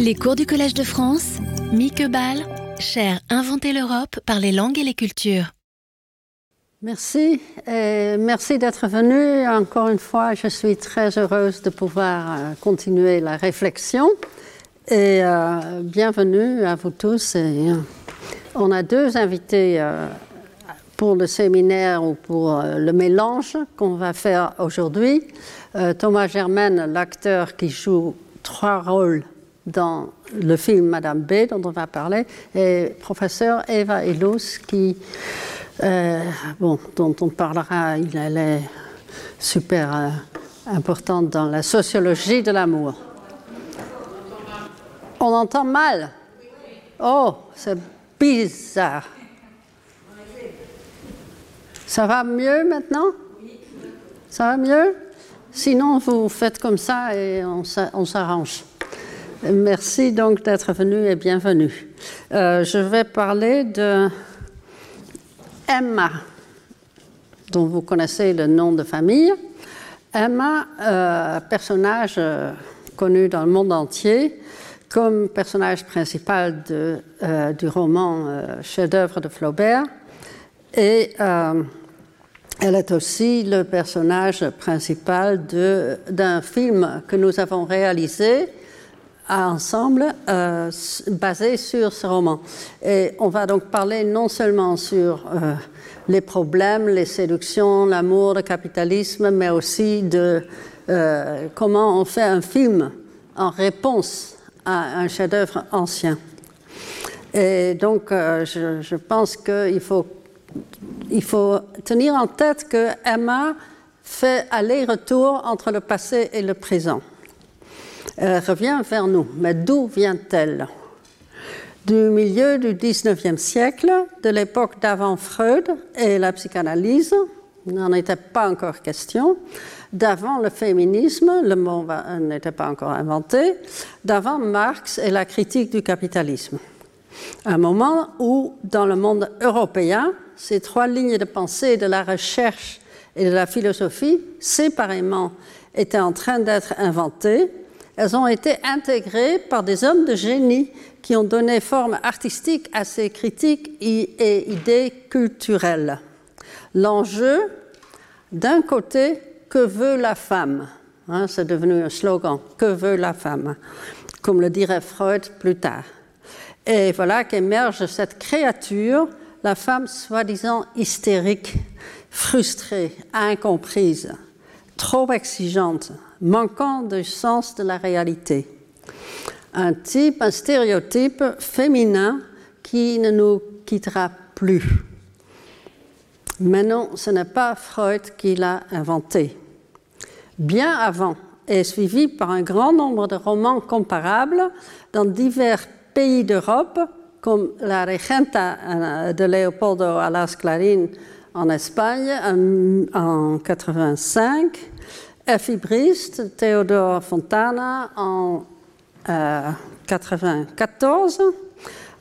Les cours du Collège de France, Mieke Ball, cher Inventer l'Europe par les langues et les cultures. Merci et merci d'être venu. Encore une fois, je suis très heureuse de pouvoir euh, continuer la réflexion. Et euh, bienvenue à vous tous. Euh, on a deux invités pour le séminaire ou pour le mélange qu'on va faire aujourd'hui. Thomas Germaine, l'acteur qui joue trois rôles dans le film Madame B dont on va parler, et professeur Eva Ilous qui, euh, bon, dont on parlera, elle est super euh, importante dans la sociologie de l'amour. On entend mal. Oh, c'est bizarre. Ça va mieux maintenant? Ça va mieux? Sinon, vous faites comme ça et on s'arrange. Merci donc d'être venu et bienvenue. Euh, je vais parler de Emma, dont vous connaissez le nom de famille. Emma, euh, personnage euh, connu dans le monde entier comme personnage principal du roman chef-d'œuvre de Flaubert. Et elle est aussi le personnage principal d'un film que nous avons réalisé ensemble euh, basé sur ce roman. Et on va donc parler non seulement sur euh, les problèmes, les séductions, l'amour, le capitalisme, mais aussi de euh, comment on fait un film en réponse à un chef-d'œuvre ancien. Et donc, je, je, pense qu'il faut, il faut tenir en tête que Emma fait aller-retour entre le passé et le présent. Elle revient vers nous. Mais d'où vient-elle? Du milieu du 19e siècle, de l'époque d'avant Freud et la psychanalyse, n'en était pas encore question, d'avant le féminisme, le mot n'était pas encore inventé, d'avant Marx et la critique du capitalisme. Un moment où, dans le monde européen, ces trois lignes de pensée de la recherche et de la philosophie, séparément, étaient en train d'être inventées elles ont été intégrées par des hommes de génie qui ont donné forme artistique à ces critiques et idées culturelles. L'enjeu, d'un côté, que veut la femme? Hein, C'est devenu un slogan, que veut la femme? Comme le dirait Freud plus tard. Et voilà qu'émerge cette créature, la femme soi-disant hystérique, frustrée, incomprise, trop exigeante, manquant du sens de la réalité. Un type, un stéréotype féminin qui ne nous quittera plus. Mais non, ce n'est pas Freud qui l'a inventé. Bien avant, et suivi par un grand nombre de romans comparables dans divers pays d'Europe, comme La Regenta euh, de Leopoldo Alas Clarín en Espagne en 1985, Effibriste, Théodore Fontana en 1994, euh,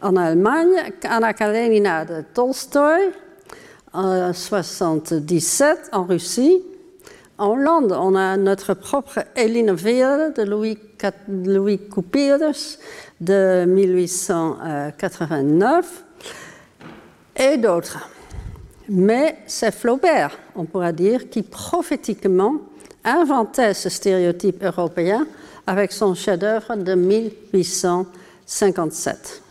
en Allemagne, Anna Karenina de Tolstoy en 1977 en Russie. En Hollande, on a notre propre Eline Vere de Louis, Louis de 1889 et d'autres. Mais c'est Flaubert, on pourra dire, qui prophétiquement inventait ce stéréotype européen avec son chef-d'œuvre de 1857.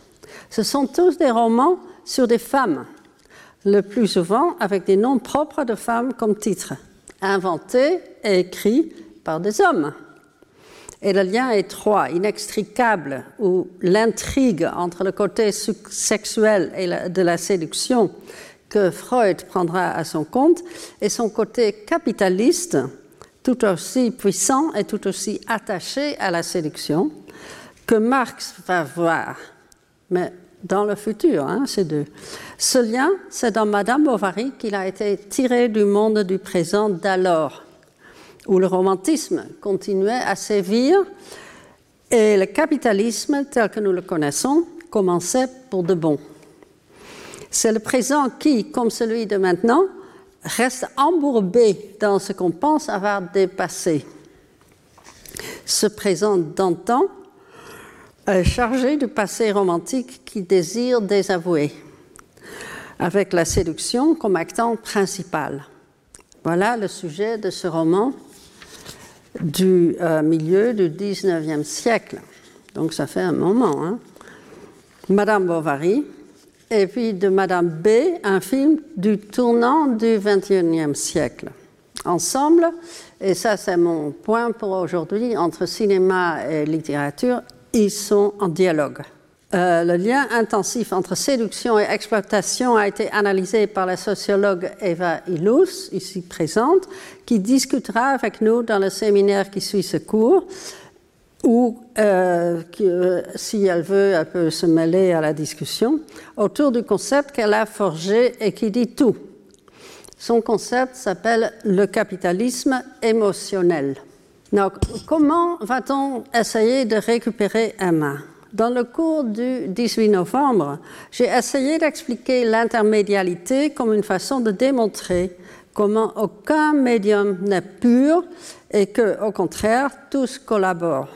Ce sont tous des romans sur des femmes, le plus souvent avec des noms propres de femmes comme titre, inventés et écrits par des hommes. Et le lien étroit, inextricable, où l'intrigue entre le côté sexuel et de la séduction que Freud prendra à son compte et son côté capitaliste tout aussi puissant et tout aussi attaché à la séduction que Marx va voir, mais dans le futur, hein, ces deux. Ce lien, c'est dans Madame Bovary qu'il a été tiré du monde du présent d'alors, où le romantisme continuait à sévir et le capitalisme tel que nous le connaissons commençait pour de bon. C'est le présent qui, comme celui de maintenant, reste embourbé dans ce qu'on pense avoir dépassé. Ce présent d'antan chargé du passé romantique qui désire désavouer, avec la séduction comme actant principal. Voilà le sujet de ce roman du euh, milieu du 19e siècle. Donc ça fait un moment. Hein. Madame Bovary, et puis de Madame B, un film du tournant du 21e siècle. Ensemble, et ça c'est mon point pour aujourd'hui, entre cinéma et littérature, ils sont en dialogue. Euh, le lien intensif entre séduction et exploitation a été analysé par la sociologue Eva Ilous, ici présente, qui discutera avec nous dans le séminaire qui suit ce cours, ou euh, euh, si elle veut, elle peut se mêler à la discussion, autour du concept qu'elle a forgé et qui dit tout. Son concept s'appelle le capitalisme émotionnel. Donc, comment va-t-on essayer de récupérer Emma? Dans le cours du 18 novembre, j'ai essayé d'expliquer l'intermédialité comme une façon de démontrer comment aucun médium n'est pur et que, au contraire, tous collaborent.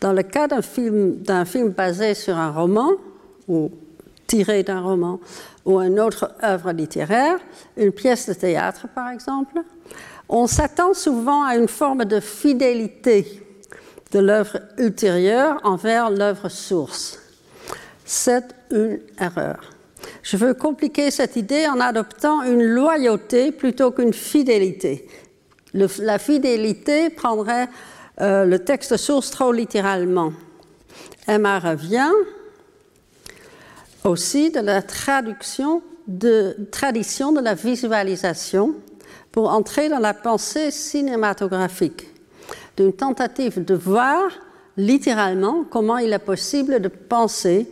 Dans le cas d'un film, film basé sur un roman, ou tiré d'un roman, ou une autre œuvre littéraire, une pièce de théâtre par exemple, on s'attend souvent à une forme de fidélité de l'œuvre ultérieure envers l'œuvre source. C'est une erreur. Je veux compliquer cette idée en adoptant une loyauté plutôt qu'une fidélité. la fidélité prendrait euh, le texte source trop littéralement. Emma revient aussi de la traduction de, tradition de la visualisation pour entrer dans la pensée cinématographique, d'une tentative de voir littéralement comment il est possible de penser,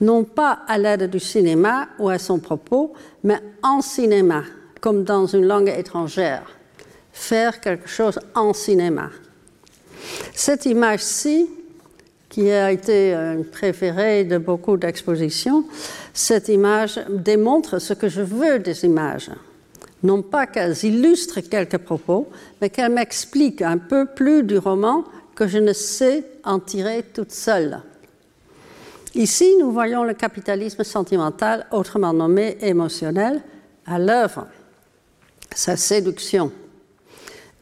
non pas à l'aide du cinéma ou à son propos, mais en cinéma, comme dans une langue étrangère. Faire quelque chose en cinéma. Cette image-ci, qui a été préférée de beaucoup d'expositions, cette image démontre ce que je veux des images non pas qu'elles illustrent quelques propos, mais qu'elles m'expliquent un peu plus du roman que je ne sais en tirer toute seule. Ici, nous voyons le capitalisme sentimental, autrement nommé émotionnel, à l'œuvre, sa séduction.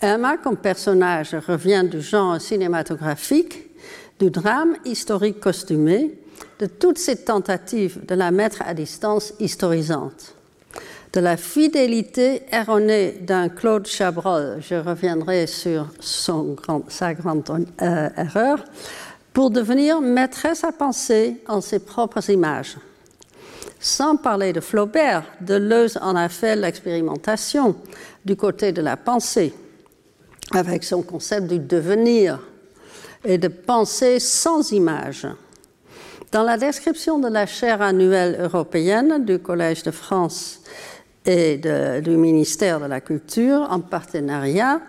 Emma, comme personnage, revient du genre cinématographique, du drame historique costumé, de toutes ces tentatives de la mettre à distance historisante de la fidélité erronée d'un Claude Chabrol, je reviendrai sur sa grande euh, erreur, pour devenir maîtresse à penser en ses propres images. Sans parler de Flaubert, Deleuze en a fait l'expérimentation du côté de la pensée, avec son concept du devenir et de penser sans image. Dans la description de la chaire annuelle européenne du Collège de France et du ministère de la Culture en partenariat.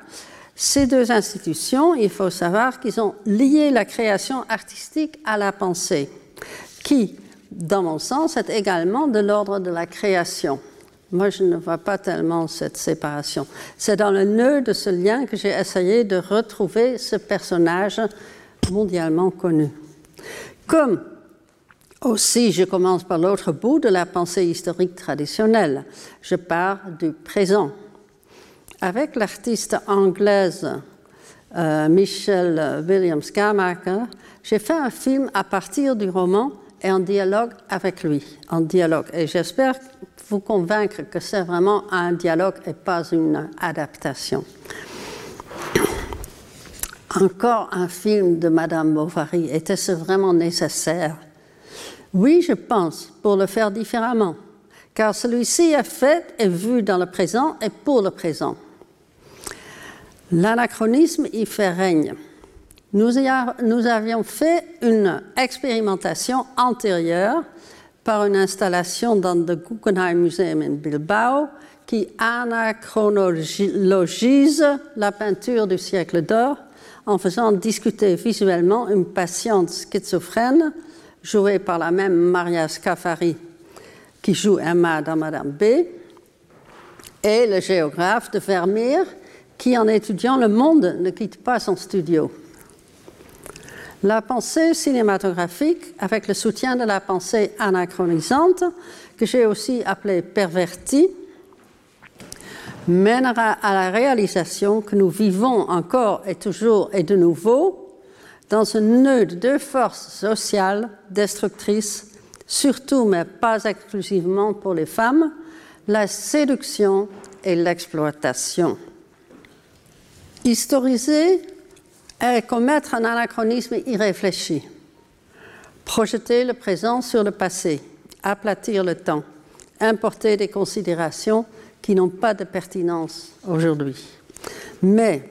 Ces deux institutions, il faut savoir qu'ils ont lié la création artistique à la pensée, qui, dans mon sens, est également de l'ordre de la création. Moi, je ne vois pas tellement cette séparation. C'est dans le nœud de ce lien que j'ai essayé de retrouver ce personnage mondialement connu. Comme aussi, je commence par l'autre bout de la pensée historique traditionnelle. Je pars du présent. Avec l'artiste anglaise euh, Michelle Williams-Gamaker, j'ai fait un film à partir du roman et en dialogue avec lui, en dialogue. Et j'espère vous convaincre que c'est vraiment un dialogue et pas une adaptation. Encore un film de Madame Bovary. Était-ce vraiment nécessaire? Oui, je pense, pour le faire différemment, car celui-ci est fait et vu dans le présent et pour le présent. L'anachronisme y fait règne. Nous, nous, avions fait une expérimentation antérieure par une installation dans le Guggenheim Museum in Bilbao qui anachronologise la peinture du siècle d'or en faisant discuter visuellement une patiente schizophrène jouée par la même Maria Scafari qui joue Emma dans Madame B, et le géographe de Vermeer qui, en étudiant le monde, ne quitte pas son studio. La pensée cinématographique, avec le soutien de la pensée anachronisante, que j'ai aussi appelée pervertie, mènera à la réalisation que nous vivons encore et toujours et de nouveau dans un nœud de deux forces sociales destructrices, surtout mais pas exclusivement pour les femmes, la séduction et l'exploitation. Historiser est commettre un anachronisme irréfléchi, projeter le présent sur le passé, aplatir le temps, importer des considérations qui n'ont pas de pertinence aujourd'hui. Mais,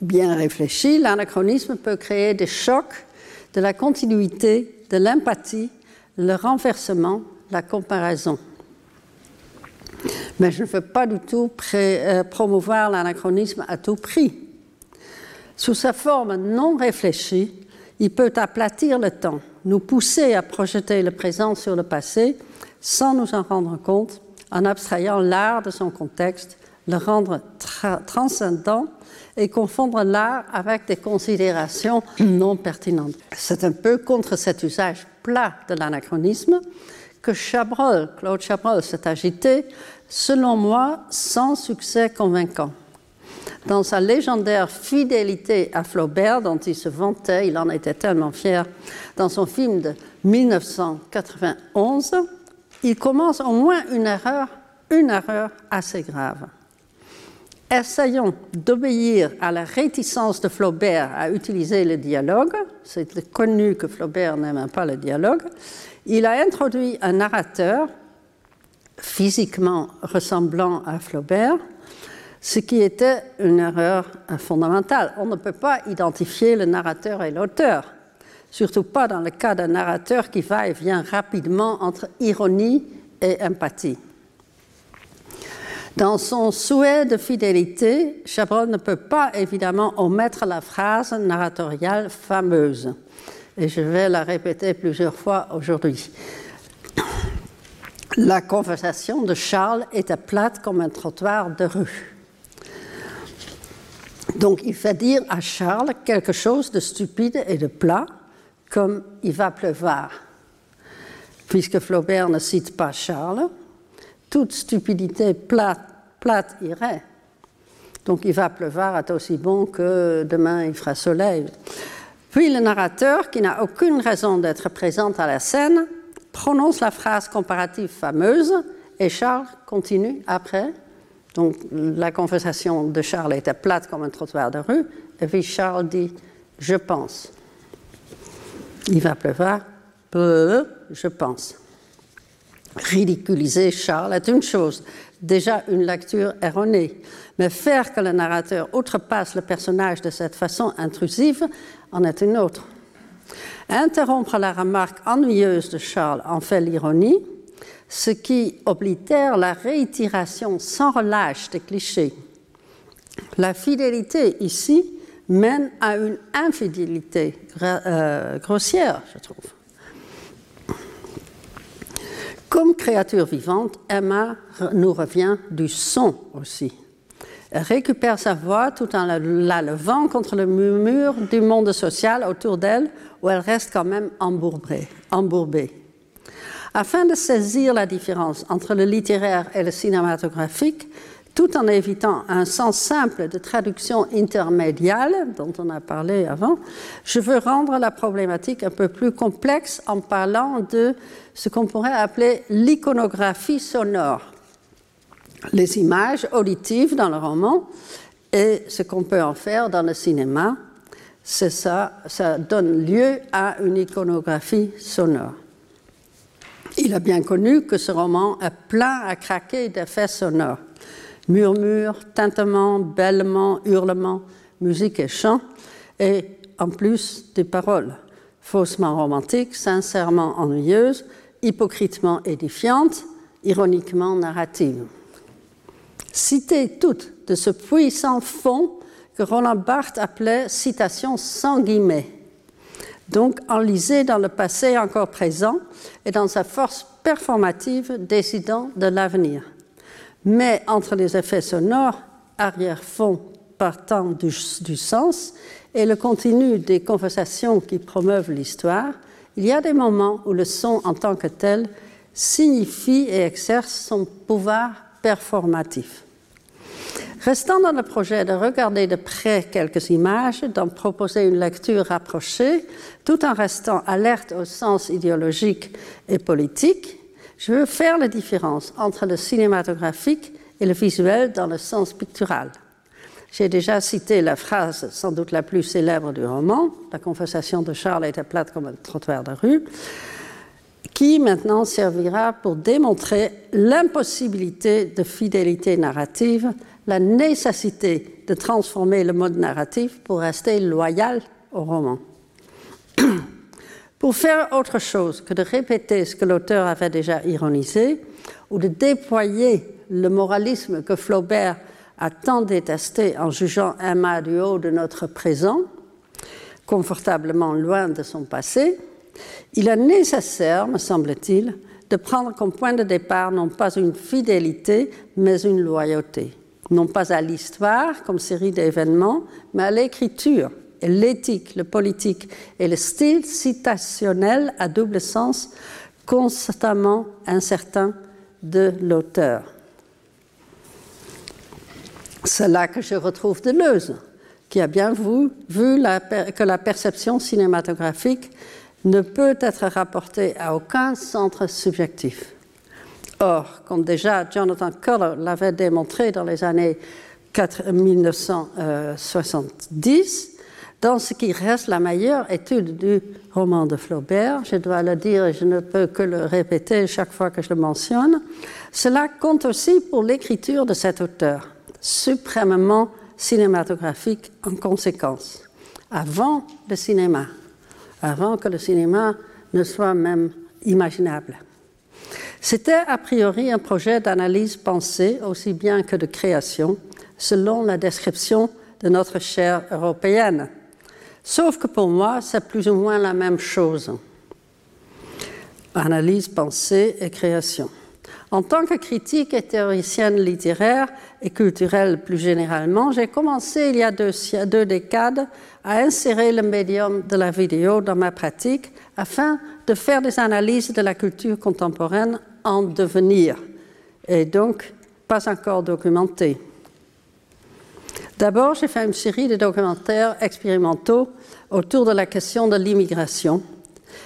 bien réfléchi, l'anachronisme peut créer des chocs de la continuité, de l'empathie, le renversement, la comparaison. Mais je ne veux pas du tout euh, promouvoir l'anachronisme à tout prix. Sous sa forme non réfléchie, il peut aplatir le temps, nous pousser à projeter le présent sur le passé sans nous en rendre compte, en abstrayant l'art de son contexte, le rendre transcendant et confondre l'art avec des considérations non pertinentes. C'est un peu contre cet usage plat de l'anachronisme que Chabrol, Claude Chabrol s'est agité, selon moi, sans succès convaincant. Dans sa légendaire fidélité à Flaubert, dont il se vantait, il en était tellement fier, dans son film de 1991, il commence au moins une erreur, une erreur assez grave. Essayons d'obéir à la réticence de Flaubert à utiliser le dialogue. C'est connu que Flaubert n'aime pas le dialogue. Il a introduit un narrateur physiquement ressemblant à Flaubert, ce qui était une erreur fondamentale. On ne peut pas identifier le narrateur et l'auteur, surtout pas dans le cas d'un narrateur qui va et vient rapidement entre ironie et empathie. Dans son souhait de fidélité, Chabrol ne peut pas évidemment omettre la phrase narratoriale fameuse, et je vais la répéter plusieurs fois aujourd'hui. La conversation de Charles était plate comme un trottoir de rue. Donc il fait dire à Charles quelque chose de stupide et de plat, comme il va pleuvoir. Puisque Flaubert ne cite pas Charles, toute stupidité plate, plate irait. Donc il va pleuvoir est aussi bon que demain il fera soleil. Puis le narrateur, qui n'a aucune raison d'être présent à la scène, prononce la phrase comparative fameuse et Charles continue après donc la conversation de Charles était plate comme un trottoir de rue, et puis Charles dit Je pense. Il va pleuvoir, je pense. Ridiculiser Charles est une chose, déjà une lecture erronée, mais faire que le narrateur outrepasse le personnage de cette façon intrusive en est une autre. Interrompre la remarque ennuyeuse de Charles en fait l'ironie, ce qui oblitère la réitération sans relâche des clichés. La fidélité ici mène à une infidélité euh, grossière, je trouve. Comme créature vivante, Emma nous revient du son aussi. Elle récupère sa voix tout en la, levant contre le murmure du monde social autour d'elle, où elle reste quand même embourbée. embourbée. Afin de saisir la différence entre le littéraire et le cinématographique, tout en évitant un sens simple de traduction intermédiale dont on a parlé avant, je veux rendre la problématique un peu plus complexe en parlant de ce qu'on pourrait appeler l'iconographie sonore. Les images auditives dans le roman et ce qu'on peut en faire dans le cinéma, c'est ça, ça donne lieu à une iconographie sonore. Il a bien connu que ce roman est plein à craquer d'effets sonores. Murmures, tintements, bêlements, hurlements, musique et chant, et en plus des paroles, faussement romantiques, sincèrement ennuyeuses, hypocritement édifiantes, ironiquement narratives. Citer toutes de ce puissant fond que Roland Barthes appelait citation sans guillemets donc enlisé dans le passé encore présent et dans sa force performative décidant de l'avenir. Mais entre les effets sonores, arrière-fond partant du, sens, et le contenu des conversations qui promeuvent l'histoire, il y a des moments où le son en tant que tel signifie et exerce son pouvoir performatif. Restant dans le projet de regarder de près quelques images, d'en proposer une lecture rapprochée, tout en restant alerte au sens idéologique et politique, je veux faire la différence entre le cinématographique et le visuel dans le sens pictural. J'ai déjà cité la phrase sans doute la plus célèbre du roman, La conversation de Charles était plate comme un trottoir de rue, qui maintenant servira pour démontrer l'impossibilité de fidélité narrative, la nécessité de transformer le mode narratif pour rester loyal au roman. pour faire autre chose que de répéter ce que l'auteur avait déjà ironisé ou de déployer le moralisme que Flaubert a tant détesté en jugeant Emma du haut de notre présent, confortablement loin de son passé, il est nécessaire, me semble-t-il, de prendre comme point de départ non pas une fidélité, mais une loyauté. Non pas à l'histoire comme série d'événements, mais à l'écriture, l'éthique, le politique et le style citationnel à double sens constamment incertain de l'auteur. C'est là que je retrouve Deleuze, qui a bien vu, que la perception cinématographique ne peut être rapportée à aucun centre subjectif. Or, comme déjà Jonathan Culler l'avait démontré dans les années 1970, dans ce qui reste la meilleure étude du roman de Flaubert, je dois le dire et je ne peux que le répéter chaque fois que je le mentionne, cela compte aussi pour l'écriture de cet auteur suprêmement cinématographique en conséquence, avant le cinéma, avant que le cinéma ne soit même imaginable. C'était a priori un projet d'analyse pensée aussi bien que de création, selon la description de notre chaire européenne. Sauf que pour moi, c'est plus ou moins la même chose. Analyse, pensée et création. En tant que critique et théoricienne littéraire et culturelle plus généralement, j'ai commencé il y a deux, deux, décades à insérer le médium de la vidéo dans ma pratique afin de faire des analyses de la culture contemporaine en devenir et donc pas encore documentées. D'abord, j'ai fait une série de documentaires expérimentaux autour de la question de l'immigration,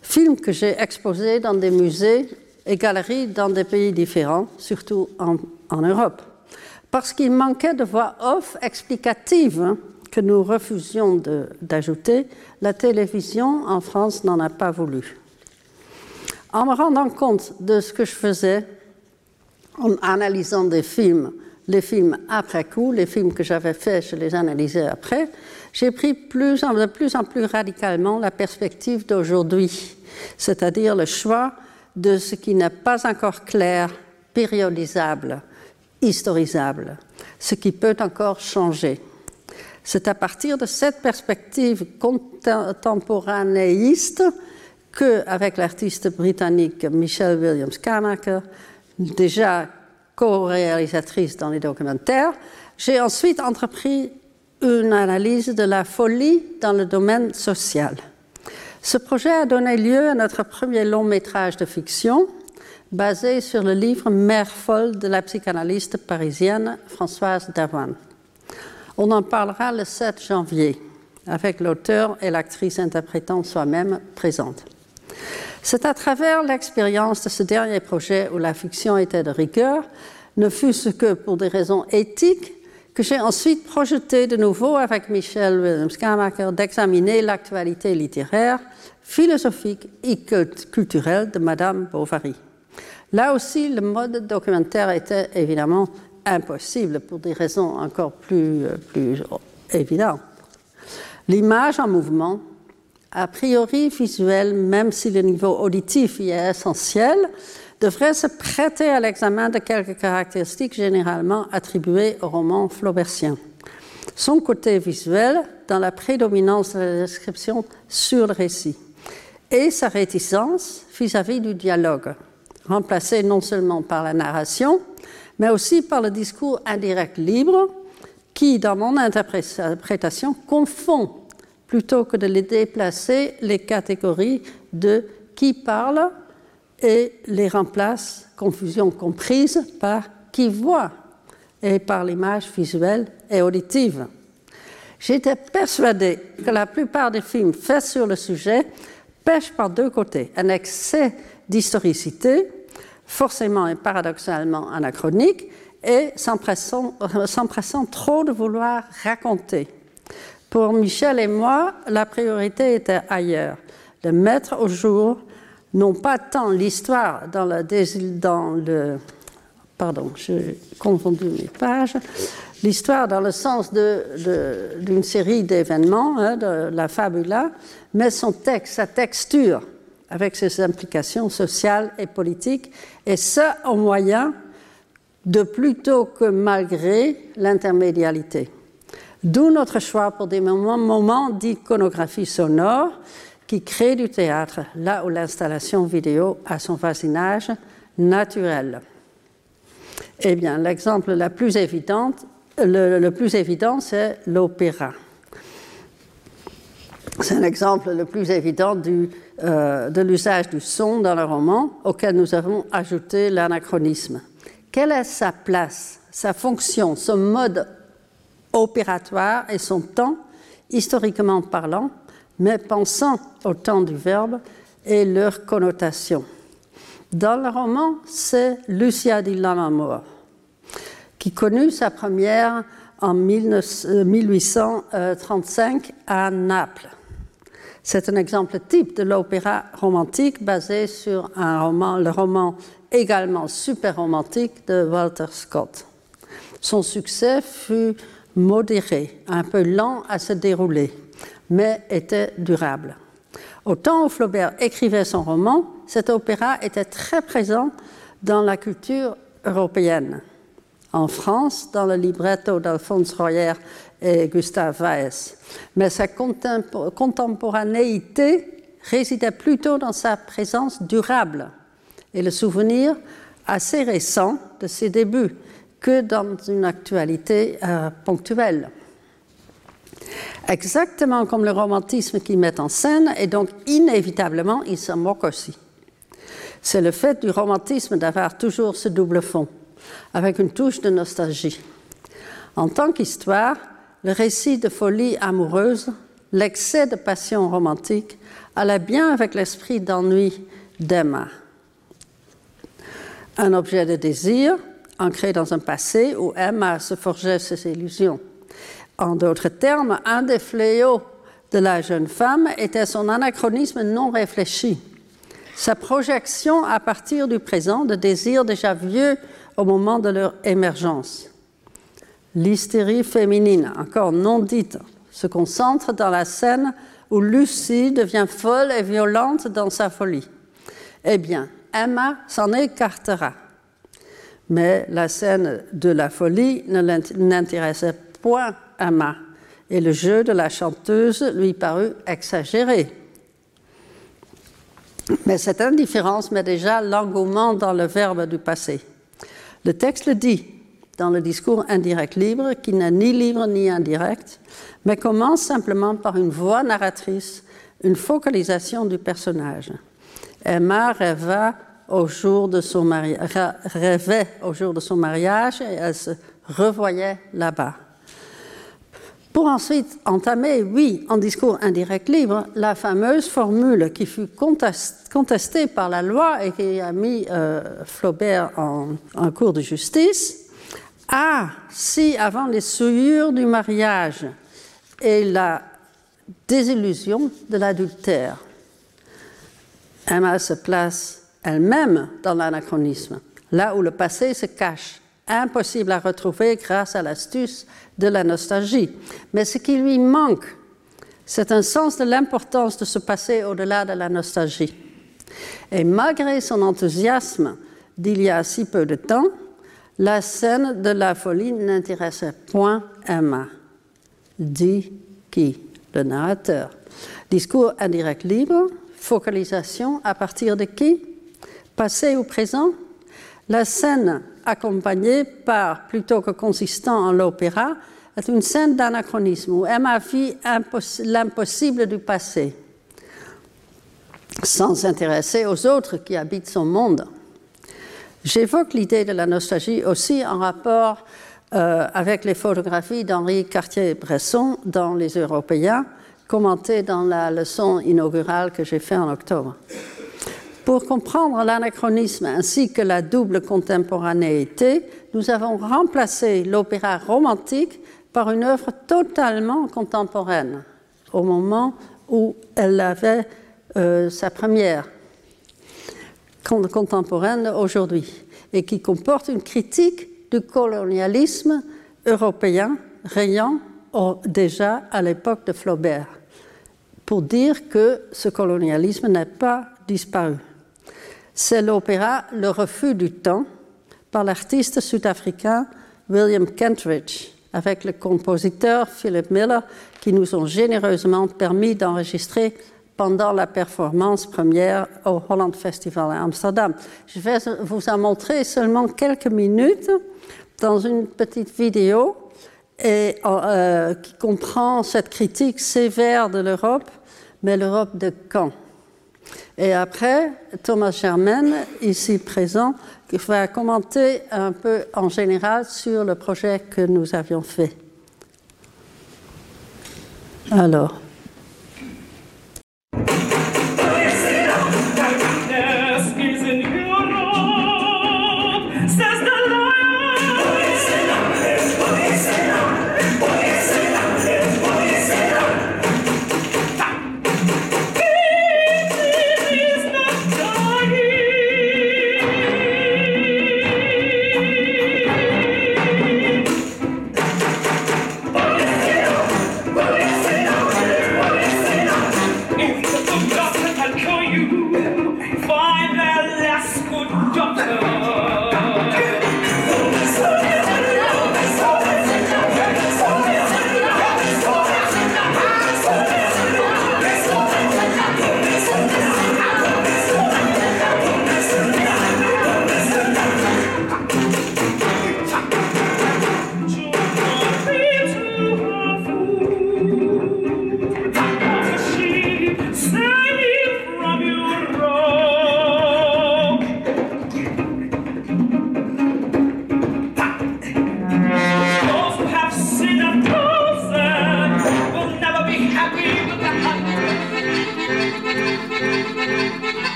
films que j'ai exposés dans des musées et galeries dans des pays différents, surtout en, en Europe, parce qu'il manquait de voix off explicative hein, que nous refusions d'ajouter. La télévision en France n'en a pas voulu. En me rendant compte de ce que je faisais, en analysant des films, les films après coup, les films que j'avais faits, je les analysais après, j'ai pris de plus en plus radicalement la perspective d'aujourd'hui, c'est-à-dire le choix de ce qui n'est pas encore clair, périodisable, historisable, ce qui peut encore changer. C'est à partir de cette perspective contemporanéiste que, avec l'artiste britannique Michelle Williams Carnaker, déjà co-réalisatrice dans les documentaires, j'ai ensuite entrepris une analyse de la folie dans le domaine social. Ce projet a donné lieu à notre premier long métrage de fiction, basé sur le livre Mère folle de la psychanalyste parisienne Françoise Darwan. On en parlera le 7 janvier, avec l'auteur et l'actrice interprétant soi-même présente. C'est à travers l'expérience de ce dernier projet où la fiction était de rigueur, ne fût-ce que pour des raisons éthiques, que j'ai ensuite projeté de nouveau avec Michel Williams-Carmacher d'examiner l'actualité littéraire, philosophique et culturelle de Madame Bovary. Là aussi, le mode documentaire était évidemment impossible pour des raisons encore plus, évidentes. L'image en mouvement, a priori visuelle, même si le niveau auditif y est essentiel, devrait se prêter à l'examen de quelques caractéristiques généralement attribuées au roman flaubertien. Son côté visuel dans la prédominance de la description sur le récit et sa réticence vis-à-vis du dialogue, remplacé non seulement par la narration, mais aussi par le discours indirect libre qui, dans mon interprétation, confond plutôt que de les déplacer les catégories de qui parle et les remplace, confusion comprise, par qui voit et par l'image visuelle et auditive. J'étais persuadée que la plupart des films faits sur le sujet pêchent par deux côtés. Un excès d'historicité, forcément et paradoxalement anachronique, et s'empressant trop de vouloir raconter. Pour Michel et moi, la priorité était ailleurs, de mettre au jour non pas tant l'histoire dans le, dans le pardon, j'ai confondu mes pages, l'histoire dans le sens d'une série d'événements, hein, de la fabula, mais son texte, sa texture, avec ses implications sociales et politiques, et ça au moyen de plutôt que malgré l'intermédialité. D'où notre choix pour des moments, d'iconographie sonore qui créent du théâtre, là où l'installation vidéo a son voisinage naturel. Eh bien, l'exemple le le, plus évident, c'est l'opéra. C'est un exemple le plus évident euh, de l'usage du son dans le roman auquel nous avons ajouté l'anachronisme. Quelle est sa place, sa fonction, son mode opératoire et son temps, historiquement parlant, mais pensant au temps du verbe et leur connotation? Dans le roman, c'est Lucia di Lammermoor, qui connut sa première en 1835 à Naples. C'est un exemple type de l'opéra romantique basé sur le roman également super romantique de Walter Scott. Son succès fut modéré, un peu lent à se dérouler, mais était durable. Au temps où Flaubert écrivait son roman, cet opéra était très présent dans la culture européenne. En France, dans le libretto d'Alphonse Royer et Gustave Weiss. Mais sa contemporanéité résidait plutôt dans sa présence durable et le souvenir assez récent de ses débuts que dans une actualité euh, ponctuelle exactement comme le romantisme qu'il met en scène, et donc inévitablement, il se moque aussi. C'est le fait du romantisme d'avoir toujours ce double fond, avec une touche de nostalgie. En tant qu'histoire, le récit de folie amoureuse, l'excès de passion romantique, allait bien avec l'esprit d'ennui d'Emma. Un objet de désir, ancré dans un passé où Emma se forgeait ses illusions. En d'autres termes, un des fléaux de la jeune femme était son anachronisme non réfléchi, sa projection à partir du présent de désirs déjà vieux au moment de leur émergence. L'hystérie féminine, encore non dite, se concentre dans la scène où Lucie devient folle et violente dans sa folie. Eh bien, Emma s'en écartera. Mais la scène de la folie ne l'intéressait point Emma, et le jeu de la chanteuse lui parut exagéré. Mais cette indifférence met déjà l'engouement dans le verbe du passé. Le texte le dit dans le discours indirect libre, qui n'est ni libre ni indirect, mais commence simplement par une voix narratrice, une focalisation du personnage. Emma rêva au jour de son rêvait au jour de son mariage et elle se revoyait là-bas pour ensuite entamer, oui, en discours indirect libre, la fameuse formule qui fut contestée par la loi et qui a mis euh, Flaubert en, cours de justice. Ah, si avant les souillures du mariage et la désillusion de l'adultère, Emma se place elle-même dans l'anachronisme, là où le passé se cache, impossible à retrouver grâce à l'astuce de la nostalgie. Mais ce qui lui manque, c'est un sens de l'importance de se passer au-delà de la nostalgie. Et malgré son enthousiasme d'il y a si peu de temps, la scène de la folie n'intéressait point Emma. Dit qui? Le narrateur. Discours indirect libre, focalisation à partir de qui? Passé ou présent? La scène accompagnée par, plutôt que consistant en l'opéra, est une scène d'anachronisme où Emma vit l'impossible du passé, sans s'intéresser aux autres qui habitent son monde. J'évoque l'idée de la nostalgie aussi en rapport euh, avec les photographies d'Henri Cartier-Bresson dans Les Européens, commentées dans la leçon inaugurale que j'ai faite en octobre. Pour comprendre l'anachronisme ainsi que la double contemporanéité, nous avons remplacé l'opéra romantique par une œuvre totalement contemporaine au moment où elle avait euh, sa première contemporaine aujourd'hui et qui comporte une critique du colonialisme européen rayant déjà à l'époque de Flaubert pour dire que ce colonialisme n'est pas disparu. C'est l'opéra Le refus du temps par l'artiste sud-africain William Kentridge avec le compositeur Philip Miller qui nous ont généreusement permis d'enregistrer pendant la performance première au Holland Festival à Amsterdam. Je vais vous en montrer seulement quelques minutes dans une petite vidéo et, euh, qui comprend cette critique sévère de l'Europe, mais l'Europe de quand? Et après, Thomas Germain, ici présent, va commenter un peu en général sur le projet que nous avions fait. Alors.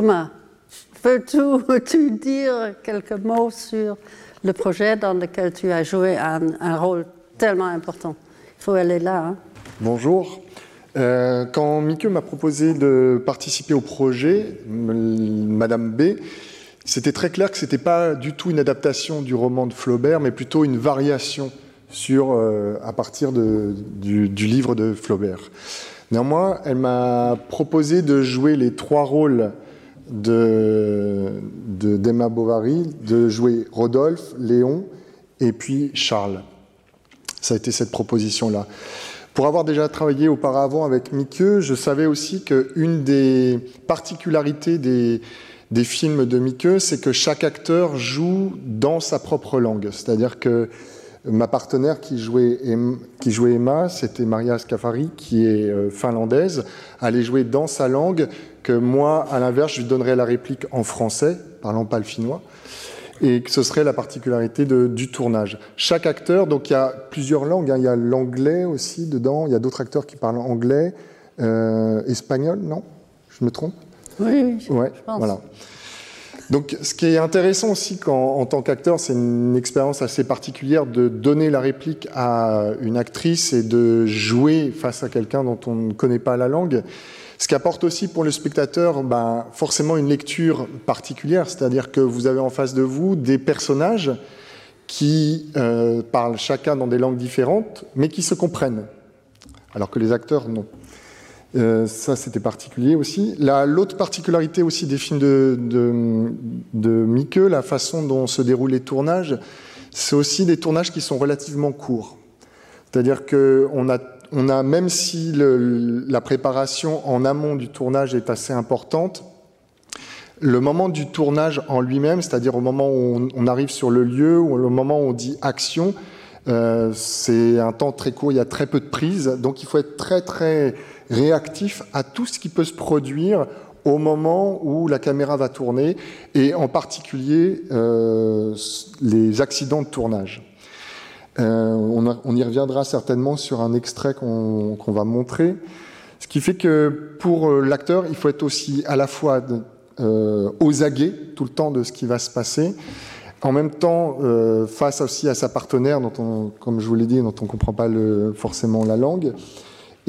Thomas, peux-tu dire quelques mots sur le projet dans lequel tu as joué un, rôle tellement important? Il faut aller là. Hein. Bonjour. Euh, quand Mickey m'a proposé de participer au projet, Madame B, c'était très clair que ce n'était pas du tout une adaptation du roman de Flaubert, mais plutôt une variation sur, euh, à partir du, livre de Flaubert. Néanmoins, elle m'a proposé de jouer les trois rôles de d'Emma Bovary, de jouer Rodolphe, Léon et puis Charles. Ça a été cette proposition-là. Pour avoir déjà travaillé auparavant avec Mickey, je savais aussi qu'une des particularités des, des films de Mickey, c'est que chaque acteur joue dans sa propre langue. C'est-à-dire que ma partenaire qui jouait, qui jouait Emma, c'était Maria Scafari, qui est euh, finlandaise, allait jouer dans sa langue que moi, à l'inverse, je lui donnerais la réplique en français, parlant pas le finnois, et que ce serait la particularité du tournage. Chaque acteur, donc il y a plusieurs langues, hein. il y a l'anglais aussi dedans, il y a d'autres acteurs qui parlent anglais, euh, espagnol, non? Je me trompe? Oui, je pense. Voilà. Donc, ce qui est intéressant aussi quand, en tant qu'acteur, c'est une expérience assez particulière de donner la réplique à une actrice et de jouer face à quelqu'un dont on ne connaît pas la langue. Ce qui apporte aussi pour le spectateur ben, forcément une lecture particulière, c'est-à-dire que vous avez en face de vous des personnages qui euh, parlent chacun dans des langues différentes, mais qui se comprennent, alors que les acteurs non. Euh, ça, c'était particulier aussi. L'autre particularité aussi des films de, de, la façon dont se déroulent les tournages, c'est aussi des tournages qui sont relativement courts. C'est-à-dire qu'on a on a, même si la préparation en amont du tournage est assez importante, le moment du tournage en lui-même, c'est-à-dire au moment où on, arrive sur le lieu, ou le moment où on dit action, euh, c'est un temps très court, il y a très peu de prises, donc il faut être très très réactif à tout ce qui peut se produire au moment où la caméra va tourner, et en particulier euh, les accidents de tournage. Euh, on, y reviendra certainement sur un extrait qu'on va montrer. Ce qui fait que pour euh, l'acteur, il faut être aussi à la fois aux aguets tout le temps de ce qui va se passer, en même temps face aussi à sa partenaire, dont on, comme je vous l'ai dit, dont on ne comprend pas forcément la langue,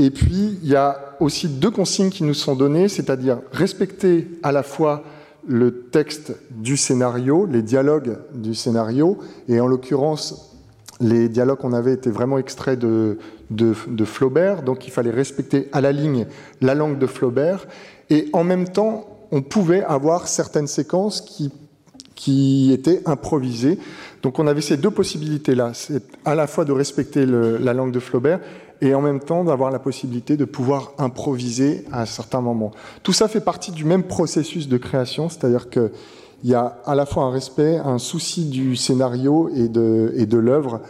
et puis, il y a aussi deux consignes qui nous sont données, c'est-à-dire respecter à la fois le texte du scénario, les dialogues du scénario, et en l'occurrence, les dialogues qu'on avait étaient vraiment extraits de, de, Flaubert, donc il fallait respecter à la ligne la langue de Flaubert, et en même temps, on pouvait avoir certaines séquences qui, qui étaient improvisées. Donc on avait ces deux possibilités-là, c'est à la fois de respecter la langue de Flaubert et en même temps d'avoir la possibilité de pouvoir improviser à un certain moment. Tout ça fait partie du même processus de création, c'est-à-dire qu'il y a à la fois un respect, un souci du scénario et de, l'œuvre,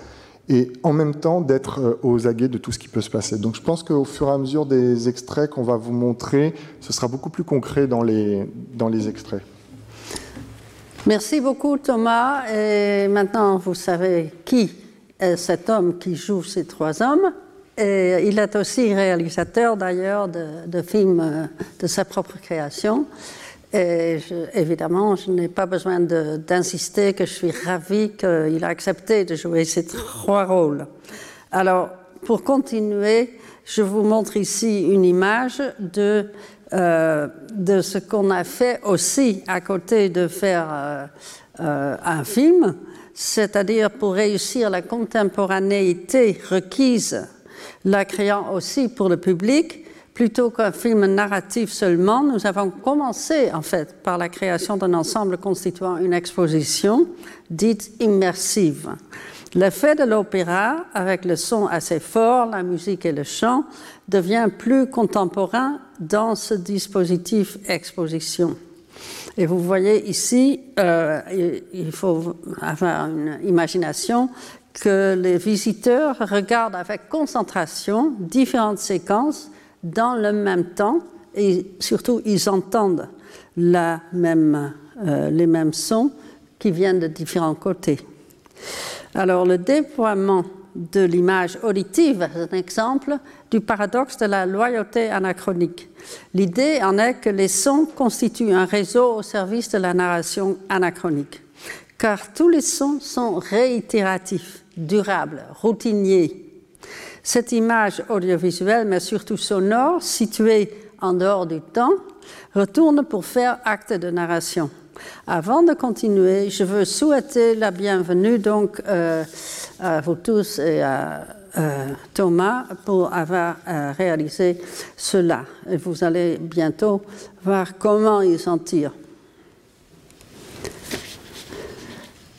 et en même temps d'être euh, aux aguets de tout ce qui peut se passer. Donc je pense qu'au fur et à mesure des extraits qu'on va vous montrer, ce sera beaucoup plus concret dans les, dans les extraits. Merci beaucoup Thomas. Et maintenant, vous savez qui est cet homme qui joue ces trois hommes. Et il est aussi réalisateur d'ailleurs de, films euh, de sa propre création. Et évidemment, je n'ai pas besoin d'insister que je suis ravie qu'il a accepté de jouer ces trois rôles. Alors, pour continuer, je vous montre ici une image de, euh, ce qu'on a fait aussi à côté de faire euh, un film, c'est-à-dire pour réussir la contemporanéité requise la créant aussi pour le public. Plutôt qu'un film narratif seulement, nous avons commencé en fait par la création d'un ensemble constituant une exposition dite immersive. L'effet de l'opéra, avec le son assez fort, la musique et le chant, devient plus contemporain dans ce dispositif exposition. Et vous voyez ici, euh, il faut avoir une imagination que les visiteurs regardent avec concentration différentes séquences dans le même temps et surtout ils entendent la même, euh, les mêmes sons qui viennent de différents côtés. Alors le déploiement de l'image auditive est un exemple du paradoxe de la loyauté anachronique. L'idée en est que les sons constituent un réseau au service de la narration anachronique, car tous les sons sont réitératifs durable, routinier. Cette image audiovisuelle, mais surtout sonore, située en dehors du temps, retourne pour faire acte de narration. Avant de continuer, je veux souhaiter la bienvenue donc euh, à vous tous et à euh, Thomas pour avoir euh, réalisé cela. Et vous allez bientôt voir comment il s'en tire.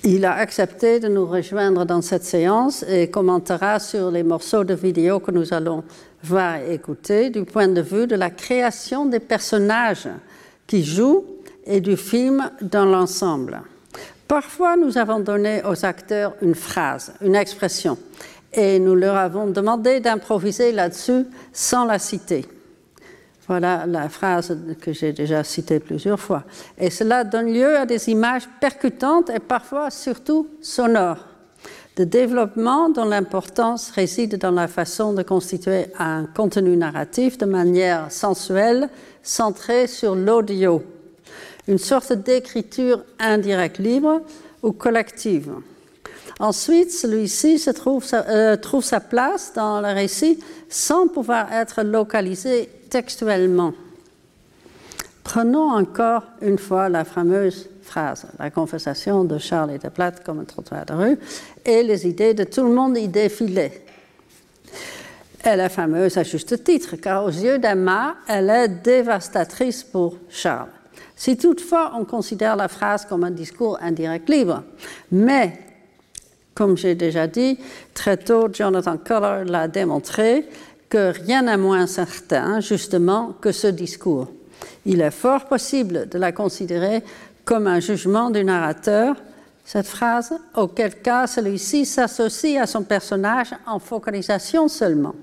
Il a accepté de nous rejoindre dans cette séance et commentera sur les morceaux de vidéo que nous allons voir et écouter du point de vue de la création des personnages qui jouent et du film dans l'ensemble. Parfois, nous avons donné aux acteurs une phrase, une expression, et nous leur avons demandé d'improviser là-dessus sans la citer. Voilà la phrase que j'ai déjà citée plusieurs fois. Et cela donne lieu à des images percutantes et parfois surtout sonores, de développement dont l'importance réside dans la façon de constituer un contenu narratif de manière sensuelle, centrée sur l'audio, une sorte d'écriture indirecte libre ou collective. Ensuite, celui-ci trouve, euh, trouve sa place dans le récit sans pouvoir être localisé textuellement. Prenons encore une fois la fameuse phrase, la conversation de Charles et de Platte comme un trottoir de rue, et les idées de tout le monde y défilaient. Elle est fameuse à juste titre, car aux yeux d'Emma, elle est dévastatrice pour Charles. Si toutefois on considère la phrase comme un discours indirect libre, mais comme j'ai déjà dit, très tôt, Jonathan Culler l'a démontré, que rien n'est moins certain, justement, que ce discours. Il est fort possible de la considérer comme un jugement du narrateur, cette phrase, auquel cas celui-ci s'associe à son personnage en focalisation seulement.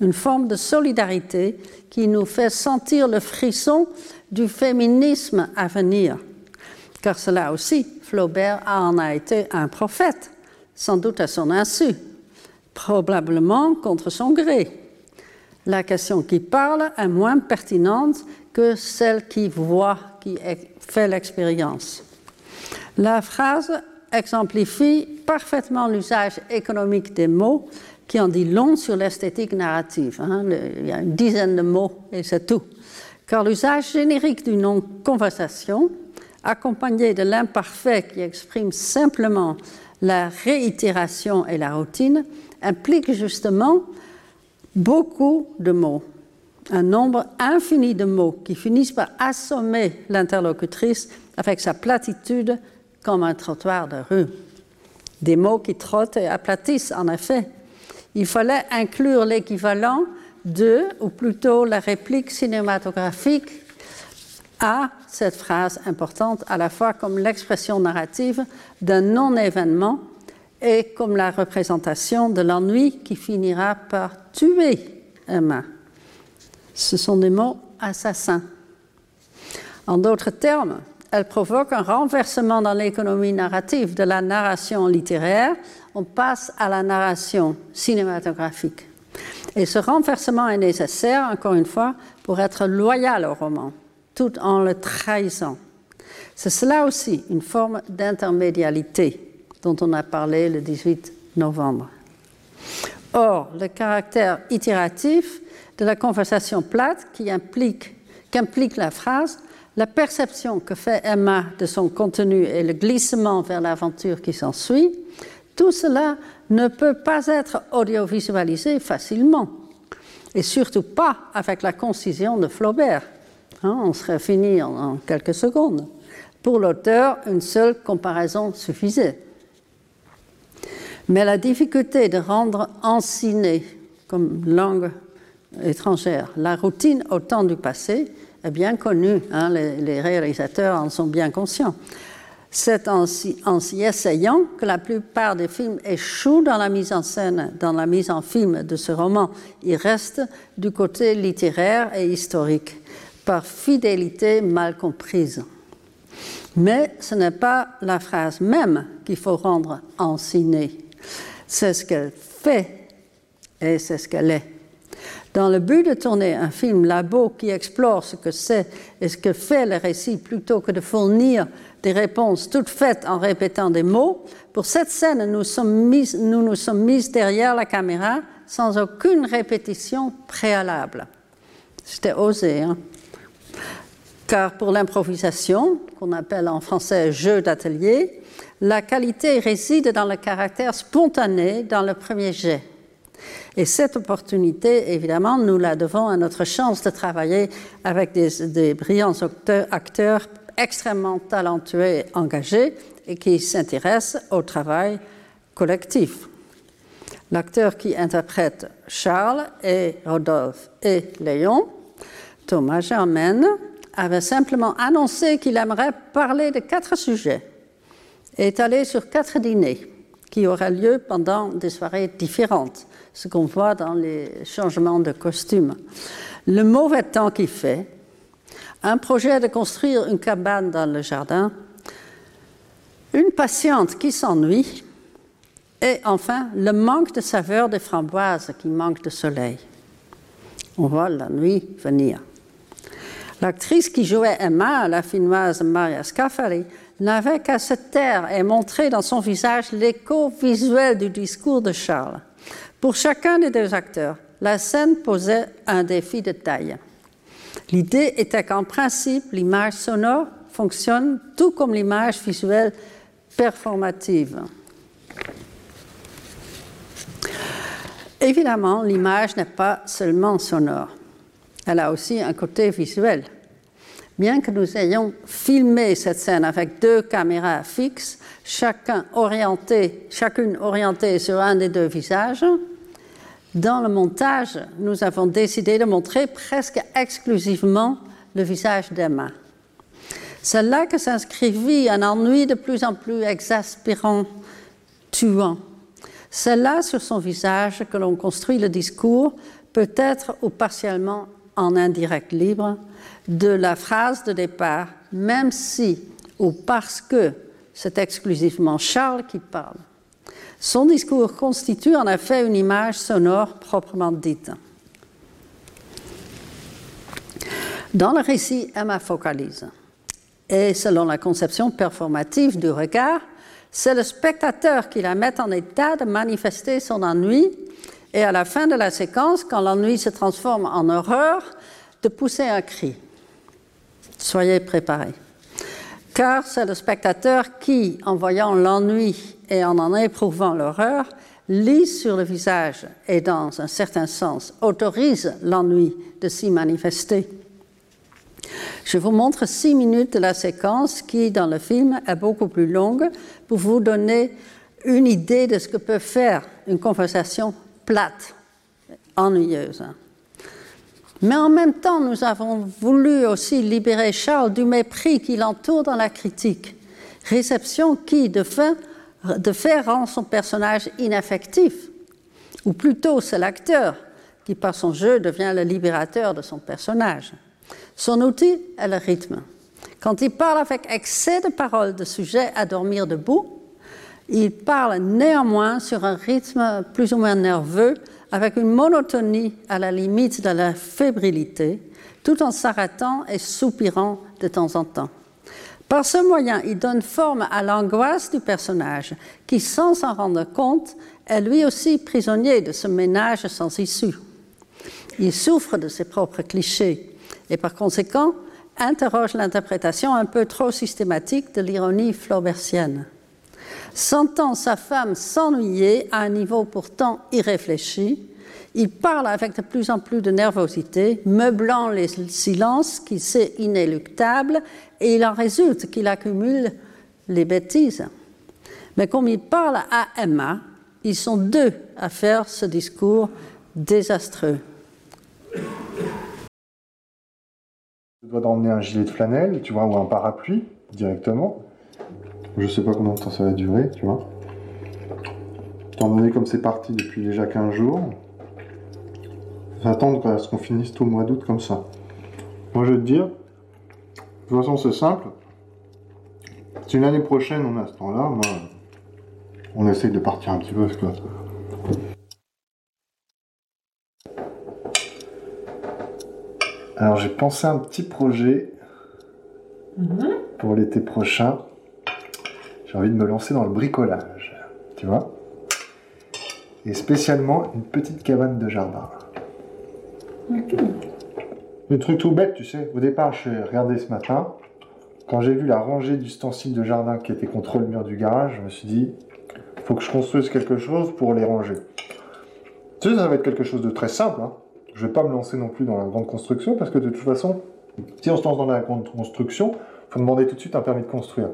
Une forme de solidarité qui nous fait sentir le frisson du féminisme à venir. Car cela aussi, Flaubert en a été un prophète, sans doute à son insu, probablement contre son gré. La question qui parle est moins pertinente que celle qui voit, qui fait l'expérience. La phrase exemplifie parfaitement l'usage économique des mots qui en dit long sur l'esthétique narrative. Hein. il y a une dizaine de mots et c'est tout. Car l'usage générique du nom conversation, accompagné de l'imparfait qui exprime simplement la réitération et la routine, implique justement beaucoup de mots, un nombre infini de mots qui finissent par assommer l'interlocutrice avec sa platitude comme un trottoir de rue. Des mots qui trottent et aplatissent, en effet. Il fallait inclure l'équivalent de, ou plutôt la réplique cinématographique à cette phrase importante, à la fois comme l'expression narrative d'un non-événement et comme la représentation de l'ennui qui finira par tuer Emma. Ce sont des mots assassins. En d'autres termes, elle provoque un renversement dans l'économie narrative de la narration littéraire. On passe à la narration cinématographique. Et ce renversement est nécessaire, encore une fois, pour être loyal au roman, tout en le trahissant. C'est cela aussi une forme d'intermédialité dont on a parlé le 18 novembre. Or, le caractère itératif de la conversation plate qui implique, qu'implique la phrase, la perception que fait Emma de son contenu et le glissement vers l'aventure qui s'ensuit, tout cela ne peut pas être audiovisualisé facilement, et surtout pas avec la concision de Flaubert. Hein, on serait fini en quelques secondes. Pour l'auteur, une seule comparaison suffisait. Mais la difficulté de rendre ensiné comme langue étrangère la routine au temps du passé est bien connue, hein, les, réalisateurs en sont bien conscients. C'est en, en s'y essayant que la plupart des films échouent dans la mise en scène, dans la mise en film de ce roman. Ils restent du côté littéraire et historique, par fidélité mal comprise. Mais ce n'est pas la phrase même qu'il faut rendre ensinée c'est ce qu'elle fait et c'est ce qu'elle est. Dans le but de tourner un film labo qui explore ce que c'est et ce que fait le récit plutôt que de fournir des réponses toutes faites en répétant des mots, pour cette scène, nous nous sommes mis derrière la caméra sans aucune répétition préalable. C'était osé, hein? Car pour l'improvisation, qu'on appelle en français jeu d'atelier, la qualité réside dans le caractère spontané dans le premier jet. Et cette opportunité, évidemment, nous la devons à notre chance de travailler avec des, brillants acteurs, extrêmement talentueux et engagés et qui s'intéressent au travail collectif. L'acteur qui interprète Charles et Rodolphe et Léon, Thomas Germaine, avait simplement annoncé qu'il aimerait parler de quatre sujets est allé sur quatre dîners qui auraient lieu pendant des soirées différentes, ce qu'on voit dans les changements de costumes. Le mauvais temps qu'il fait, un projet de construire une cabane dans le jardin, une patiente qui s'ennuie, et enfin le manque de saveur des framboises qui manque de soleil. On voit la nuit venir. L'actrice qui jouait Emma, la finnoise Maria Scafari, n'avait qu'à se taire et montrer dans son visage l'écho visuel du discours de Charles. Pour chacun des deux acteurs, la scène posait un défi de taille. L'idée était qu'en principe, l'image sonore fonctionne tout comme l'image visuelle performative. Évidemment, l'image n'est pas seulement sonore, elle a aussi un côté visuel. Bien que nous ayons filmé cette scène avec deux caméras fixes, chacun orienté, chacune orientée sur un des deux visages, dans le montage, nous avons décidé de montrer presque exclusivement le visage d'Emma. C'est là que s'inscrivit un ennui de plus en plus exaspérant, tuant. C'est là sur son visage que l'on construit le discours, peut-être ou partiellement en indirect libre, de la phrase de départ, même si ou parce que c'est exclusivement Charles qui parle. Son discours constitue en effet une image sonore proprement dite. Dans le récit, Emma focalise. Et selon la conception performative du regard, c'est le spectateur qui la met en état de manifester son ennui et à la fin de la séquence, quand l'ennui se transforme en horreur, de pousser un cri. Soyez préparés. Car c'est le spectateur qui, en voyant l'ennui et en en éprouvant l'horreur, lit sur le visage et, dans un certain sens, autorise l'ennui de s'y manifester. Je vous montre six minutes de la séquence qui, dans le film, est beaucoup plus longue pour vous donner une idée de ce que peut faire une conversation plate, ennuyeuse. Mais en même temps, nous avons voulu aussi libérer Charles du mépris qui l'entoure dans la critique, réception qui, de fait, de rend son personnage inaffectif, ou plutôt c'est l'acteur qui, par son jeu, devient le libérateur de son personnage. Son outil est le rythme. Quand il parle avec excès de paroles de sujet à dormir debout, il parle néanmoins sur un rythme plus ou moins nerveux, avec une monotonie à la limite de la fébrilité, tout en s'arrêtant et soupirant de temps en temps. Par ce moyen, il donne forme à l'angoisse du personnage, qui, sans s'en rendre compte, est lui aussi prisonnier de ce ménage sans issue. Il souffre de ses propres clichés, et par conséquent interroge l'interprétation un peu trop systématique de l'ironie flaubertienne. Sentant sa femme s'ennuyer à un niveau pourtant irréfléchi, il parle avec de plus en plus de nervosité, meublant les silences qu'il sait inéluctables, et il en résulte qu'il accumule les bêtises. Mais comme il parle à Emma, ils sont deux à faire ce discours désastreux. Je dois d'emmener un gilet de flanelle, tu vois, ou un parapluie directement. Je sais pas combien de temps ça va durer, tu vois. Étant donné comme c'est parti depuis déjà 15 jours, j'attends à ce qu'on finisse tout le mois d'août comme ça. Moi je vais te dire, de toute façon c'est simple. Si l'année prochaine on a ce temps-là, moi, on essaye de partir un petit peu parce que Alors j'ai pensé à un petit projet pour l'été prochain. J'ai envie de me lancer dans le bricolage, tu vois. Et spécialement une petite cabane de jardin. Le truc tout bête, tu sais. Au départ, je suis regardé ce matin. Quand j'ai vu la rangée d'ustensiles de jardin qui était contre le mur du garage, je me suis dit, faut que je construise quelque chose pour les ranger. Tu sais, ça va être quelque chose de très simple. Hein. Je vais pas me lancer non plus dans la grande construction parce que de toute façon, si on se lance dans la grande construction, faut demander tout de suite un permis de construire.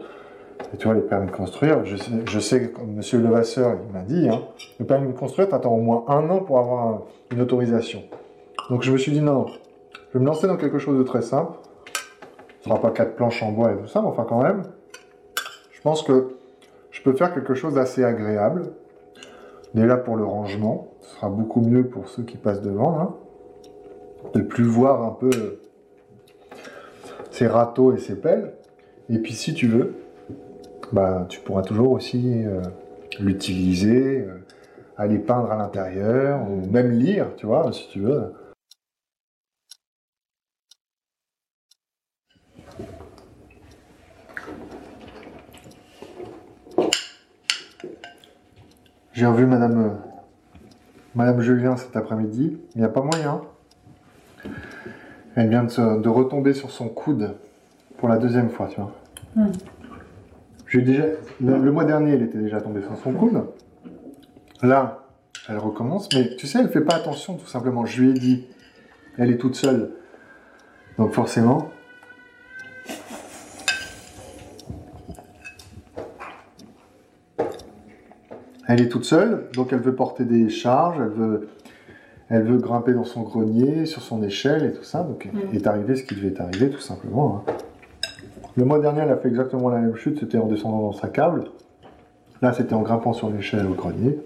Et tu vois, les permis de construire, je sais, je sais comme M. Levasseur, m'a dit, hein, le permis de construire, tu attends au moins un an pour avoir un- une autorisation. Donc je me suis dit, non, je vais me lancer dans quelque chose de très simple. Ce sera pas quatre planches en bois et tout ça, mais enfin quand même, je pense que je peux faire quelque chose d'assez agréable. Déjà pour le rangement, ce sera beaucoup mieux pour ceux qui passent devant, hein, de plus voir un peu euh, ses râteaux et ses pelles. Et puis si tu veux, bah, tu pourras toujours aussi euh, l'utiliser, euh, aller peindre à l'intérieur, ou même lire, tu vois, si tu veux. J'ai revu Madame, euh, Madame Julien cet après-midi. Il n'y a pas moyen. Elle vient de, retomber sur son coude pour la deuxième fois, tu vois. J'ai déjà, le, le mois dernier, elle était déjà tombée sur son coude. Là, elle recommence, mais tu sais, elle fait pas attention, tout simplement. Je lui ai dit, elle est toute seule. Donc forcément. Elle est toute seule, donc elle veut porter des charges, elle veut, elle veut grimper dans son grenier, sur son échelle et tout ça. Donc, Mm. est arrivé ce qui devait arriver, tout simplement. hein. Le mois dernier, elle a fait exactement la même chute, c'était en descendant dans sa câble. Là, c'était en grimpant sur l'échelle au grenier.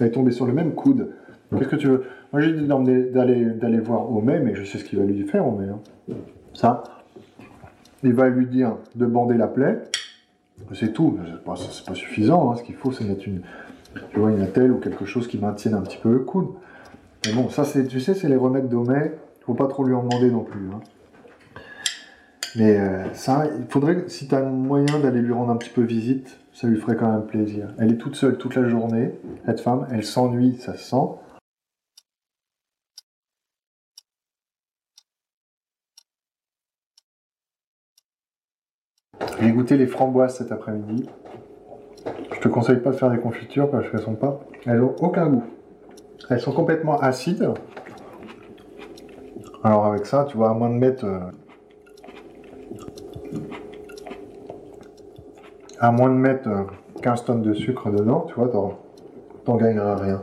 Elle est tombée sur le même coude. Qu'est-ce que tu veux? Moi, j'ai dit d'aller voir Homais, mais je sais ce qu'il va lui faire, Homais. hein. Ça, il va lui dire de bander la plaie. C'est tout. C'est pas, pas suffisant. hein. Ce qu'il faut, c'est mettre une, une attelle ou quelque chose qui maintienne un petit peu le coude. Mais bon, ça, tu sais, c'est les remèdes d'Homais. Faut pas trop lui en demander non plus. hein. Mais euh, ça, il faudrait, si tu as moyen d'aller lui rendre un petit peu visite, ça lui ferait quand même plaisir. Elle est toute seule toute la journée, cette femme, elle s'ennuie, ça se sent. J'ai goûté les framboises cet après-midi. Je te conseille pas de faire des confitures parce qu'elles sont pas, elles ont aucun goût. Elles sont complètement acides. Alors avec ça, tu vois, à moins de mettre euh, à moins de mettre euh, 15 tonnes de sucre dedans, tu vois, t'en, gagneras rien.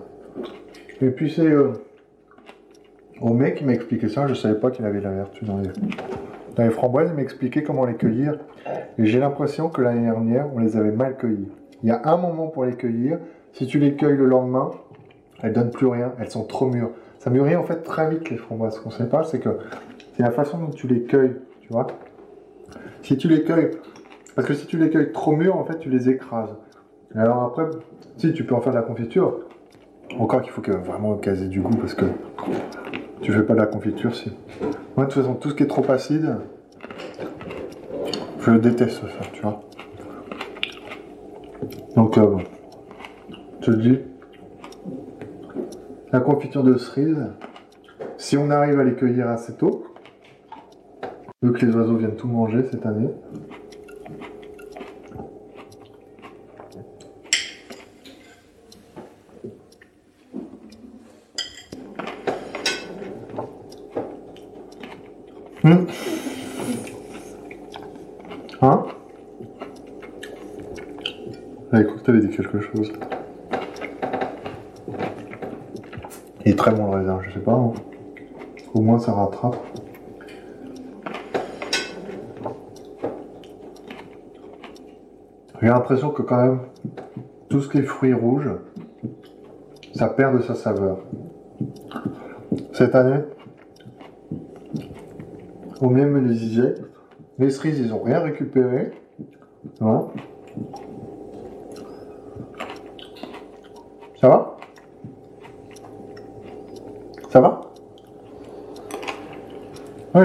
Et puis c'est euh, au mec qui m'a expliqué ça, je savais pas qu'il avait la vertu dans les, les framboises, il m'a expliqué comment les cueillir. Et j'ai l'impression que l'année dernière, on les avait mal cueillies. Il y a un moment pour les cueillir, si tu les cueilles le lendemain, elles donnent plus rien, elles sont trop mûres. Ça mûrit en fait très vite les framboises. Ce qu'on sait pas, c'est que c'est la façon dont tu les cueilles, tu vois. Si tu les cueilles parce que si tu les cueilles trop mûrs, en fait, tu les écrases. Et alors après, si tu peux en faire de la confiture, encore qu'il faut vraiment caser du goût parce que tu fais pas de la confiture si. Moi, de toute façon, tout ce qui est trop acide, je déteste ça, tu vois. Donc, euh, je te dis, la confiture de cerise, si on arrive à les cueillir assez tôt, vu que les oiseaux viennent tout manger cette année, Hmm. Hein Ah, écoute, t'avais dit quelque chose. Il est très bon le raisin, je sais pas. hein. Au moins ça rattrape. J'ai l'impression que quand même, tout ce qui est fruits rouges, ça perd de sa saveur. Cette année, au mieux me les les cerises, ils ont rien récupéré. Voilà. Ça va Ça va Oui.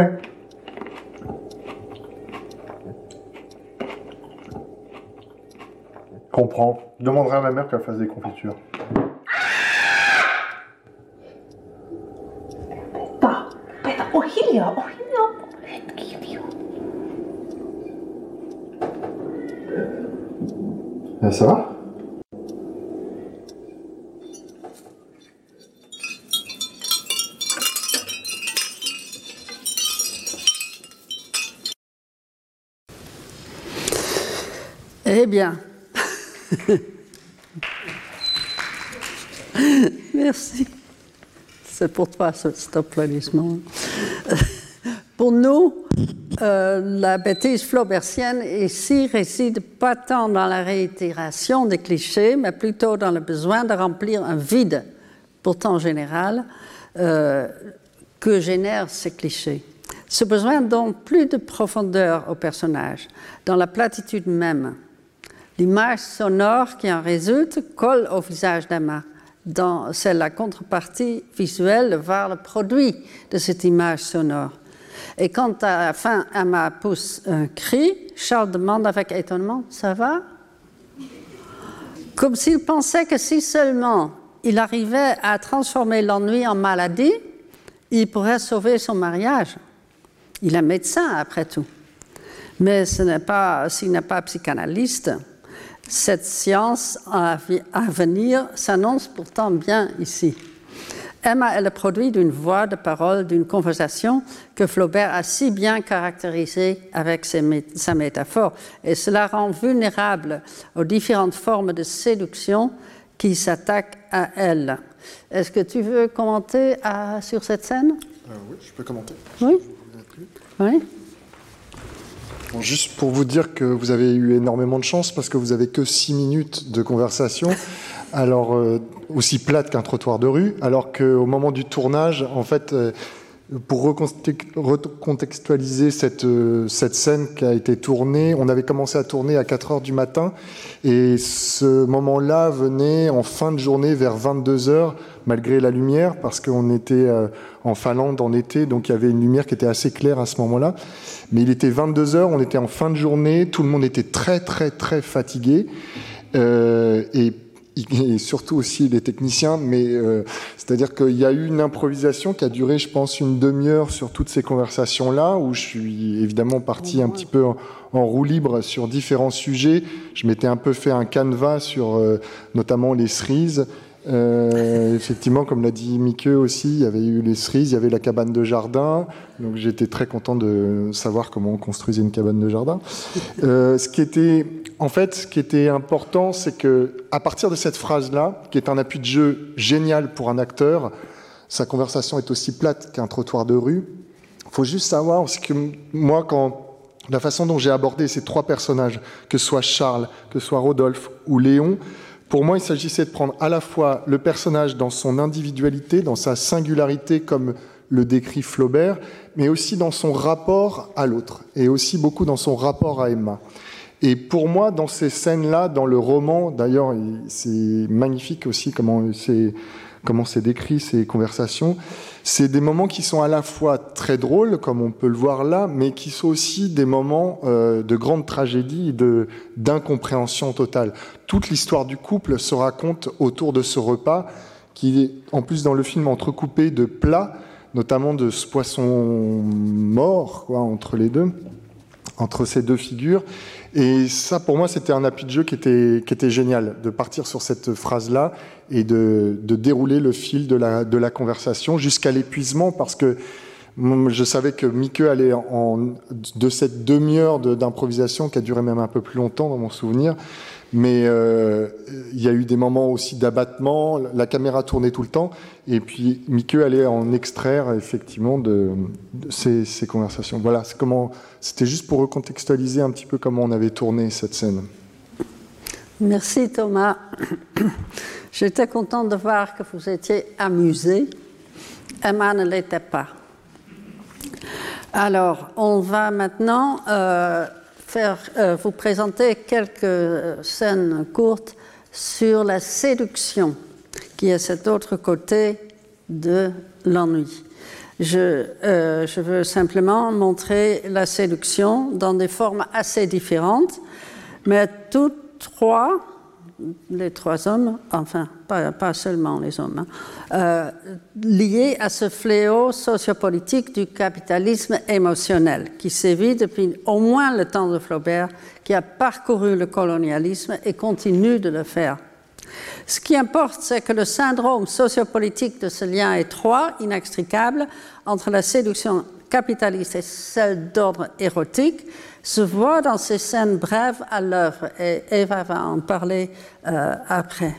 Comprends. Je demanderai à ma mère qu'elle fasse des confitures. Pa, Peter, Ohilia, Ohilia, Ohilia. Ben, ça va Eh bien. Merci. C'est pour toi ce- cet applaudissement. Pour nous, euh, la bêtise flaubertienne ici réside pas tant dans la réitération des clichés, mais plutôt dans le besoin de remplir un vide, pourtant général, euh, que génèrent ces clichés. Ce besoin donne plus de profondeur au personnage, dans la platitude même. L'image sonore qui en résulte colle au visage d'Emma. C'est la contrepartie visuelle de voir le produit de cette image sonore. Et quand à la fin Emma pousse un cri, Charles demande avec étonnement Ça va Comme s'il pensait que si seulement il arrivait à transformer l'ennui en maladie, il pourrait sauver son mariage. Il est médecin après tout. Mais ce n'est pas, s'il n'est pas psychanalyste, cette science à venir s'annonce pourtant bien ici. Emma est le produit d'une voix de parole, d'une conversation que Flaubert a si bien caractérisée avec ses sa métaphore. Et cela rend vulnérable aux différentes formes de séduction qui s'attaque à elle. Est-ce que tu veux commenter à- sur cette scène? Euh, oui, je peux commenter. Oui? Oui? Juste pour vous dire que vous avez eu énormément de chance parce que vous avez que 6 minutes de conversation, alors euh, aussi plate qu'un trottoir de rue, alors qu'au moment du tournage, en fait, euh, pour reconte- recontextualiser cette, euh, cette scène qui a été tournée, on avait commencé à tourner à 4 heures du matin et ce moment-là venait en fin de journée vers 22 heures malgré la lumière parce qu'on était euh, en Finlande en été, donc il y avait une lumière qui était assez claire à ce moment-là. Mais il était 22 heures, on était en fin de journée, tout le monde était très très très fatigué euh, et, et surtout aussi les techniciens. Mais euh, c'est-à-dire qu'il y a eu une improvisation qui a duré, je pense, une demi-heure sur toutes ces conversations-là, où je suis évidemment parti un petit peu en, en roue libre sur différents sujets. Je m'étais un peu fait un canevas sur euh, notamment les cerises. Euh, effectivement, comme l'a dit Mickey aussi, il y avait eu les cerises, il y avait la cabane de jardin. Donc j'étais très content de savoir comment on construisait une cabane de jardin. Euh, ce qui était, en fait, ce qui était important, c'est que à partir de cette phrase-là, qui est un appui de jeu génial pour un acteur, sa conversation est aussi plate qu'un trottoir de rue. Il faut juste savoir, c'est que moi, quand la façon dont j'ai abordé ces trois personnages, que ce soit Charles, que ce soit Rodolphe ou Léon, pour moi, il s'agissait de prendre à la fois le personnage dans son individualité, dans sa singularité, comme le décrit Flaubert, mais aussi dans son rapport à l'autre, et aussi beaucoup dans son rapport à Emma. Et pour moi, dans ces scènes-là, dans le roman, d'ailleurs, il- c'est magnifique aussi comment c'est comment décrit ces conversations. C'est des moments qui sont à la fois très drôles, comme on peut le voir là, mais qui sont aussi des moments euh, de grande tragédie, et d'incompréhension totale. Toute l'histoire du couple se raconte autour de ce repas, qui est en plus dans le film entrecoupé de plats, notamment de ce poisson mort, quoi, entre les deux entre ces deux figures. Et ça, pour moi, c'était un appui de jeu qui était, qui était génial, de partir sur cette phrase-là et de, de dérouler le fil de la, de la conversation jusqu'à l'épuisement, parce que je savais que Mieke allait en, de cette demi-heure de- d'improvisation, qui a duré même un peu plus longtemps dans mon souvenir, mais euh, il y a eu des moments aussi d'abattement, la caméra tournait tout le temps, et puis Mieke allait en extraire effectivement de, ces, conversations. Voilà. C'était juste pour recontextualiser un petit peu comment on avait tourné cette scène. Merci Thomas. J'étais contente de voir que vous étiez amusé. Emma ne l'était pas. Alors, on va maintenant euh, faire, euh, vous présenter quelques scènes courtes sur la séduction, qui est cet autre côté de l'ennui. Je, euh, je veux simplement montrer la séduction dans des formes assez différentes, mais toutes trois, les trois hommes, enfin pas, seulement les hommes, hein, euh, liés à ce fléau sociopolitique du capitalisme émotionnel qui sévit depuis au moins le temps de Flaubert, qui a parcouru le colonialisme et continue de le faire. Ce qui importe, c'est que le syndrome sociopolitique de ce lien étroit, inextricable, entre la séduction capitaliste et celle d'ordre érotique, se voit dans ces scènes brèves à l'œuvre, et Eva va en parler euh, après.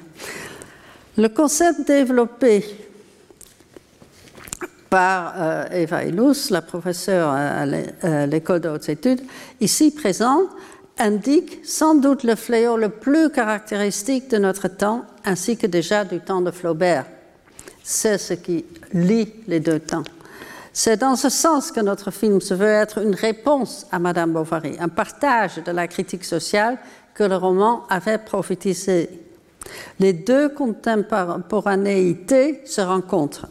Le concept développé par euh, Eva Ilous, la professeure à l'école de hautes études, ici présente, indique sans doute le fléau le plus caractéristique de notre temps, ainsi que déjà du temps de Flaubert. C'est ce qui lie les deux temps. C'est dans ce sens que notre film se veut être une réponse à Madame Bovary, un partage de la critique sociale que le roman avait prophétisé. Les deux contemporanéités se rencontrent.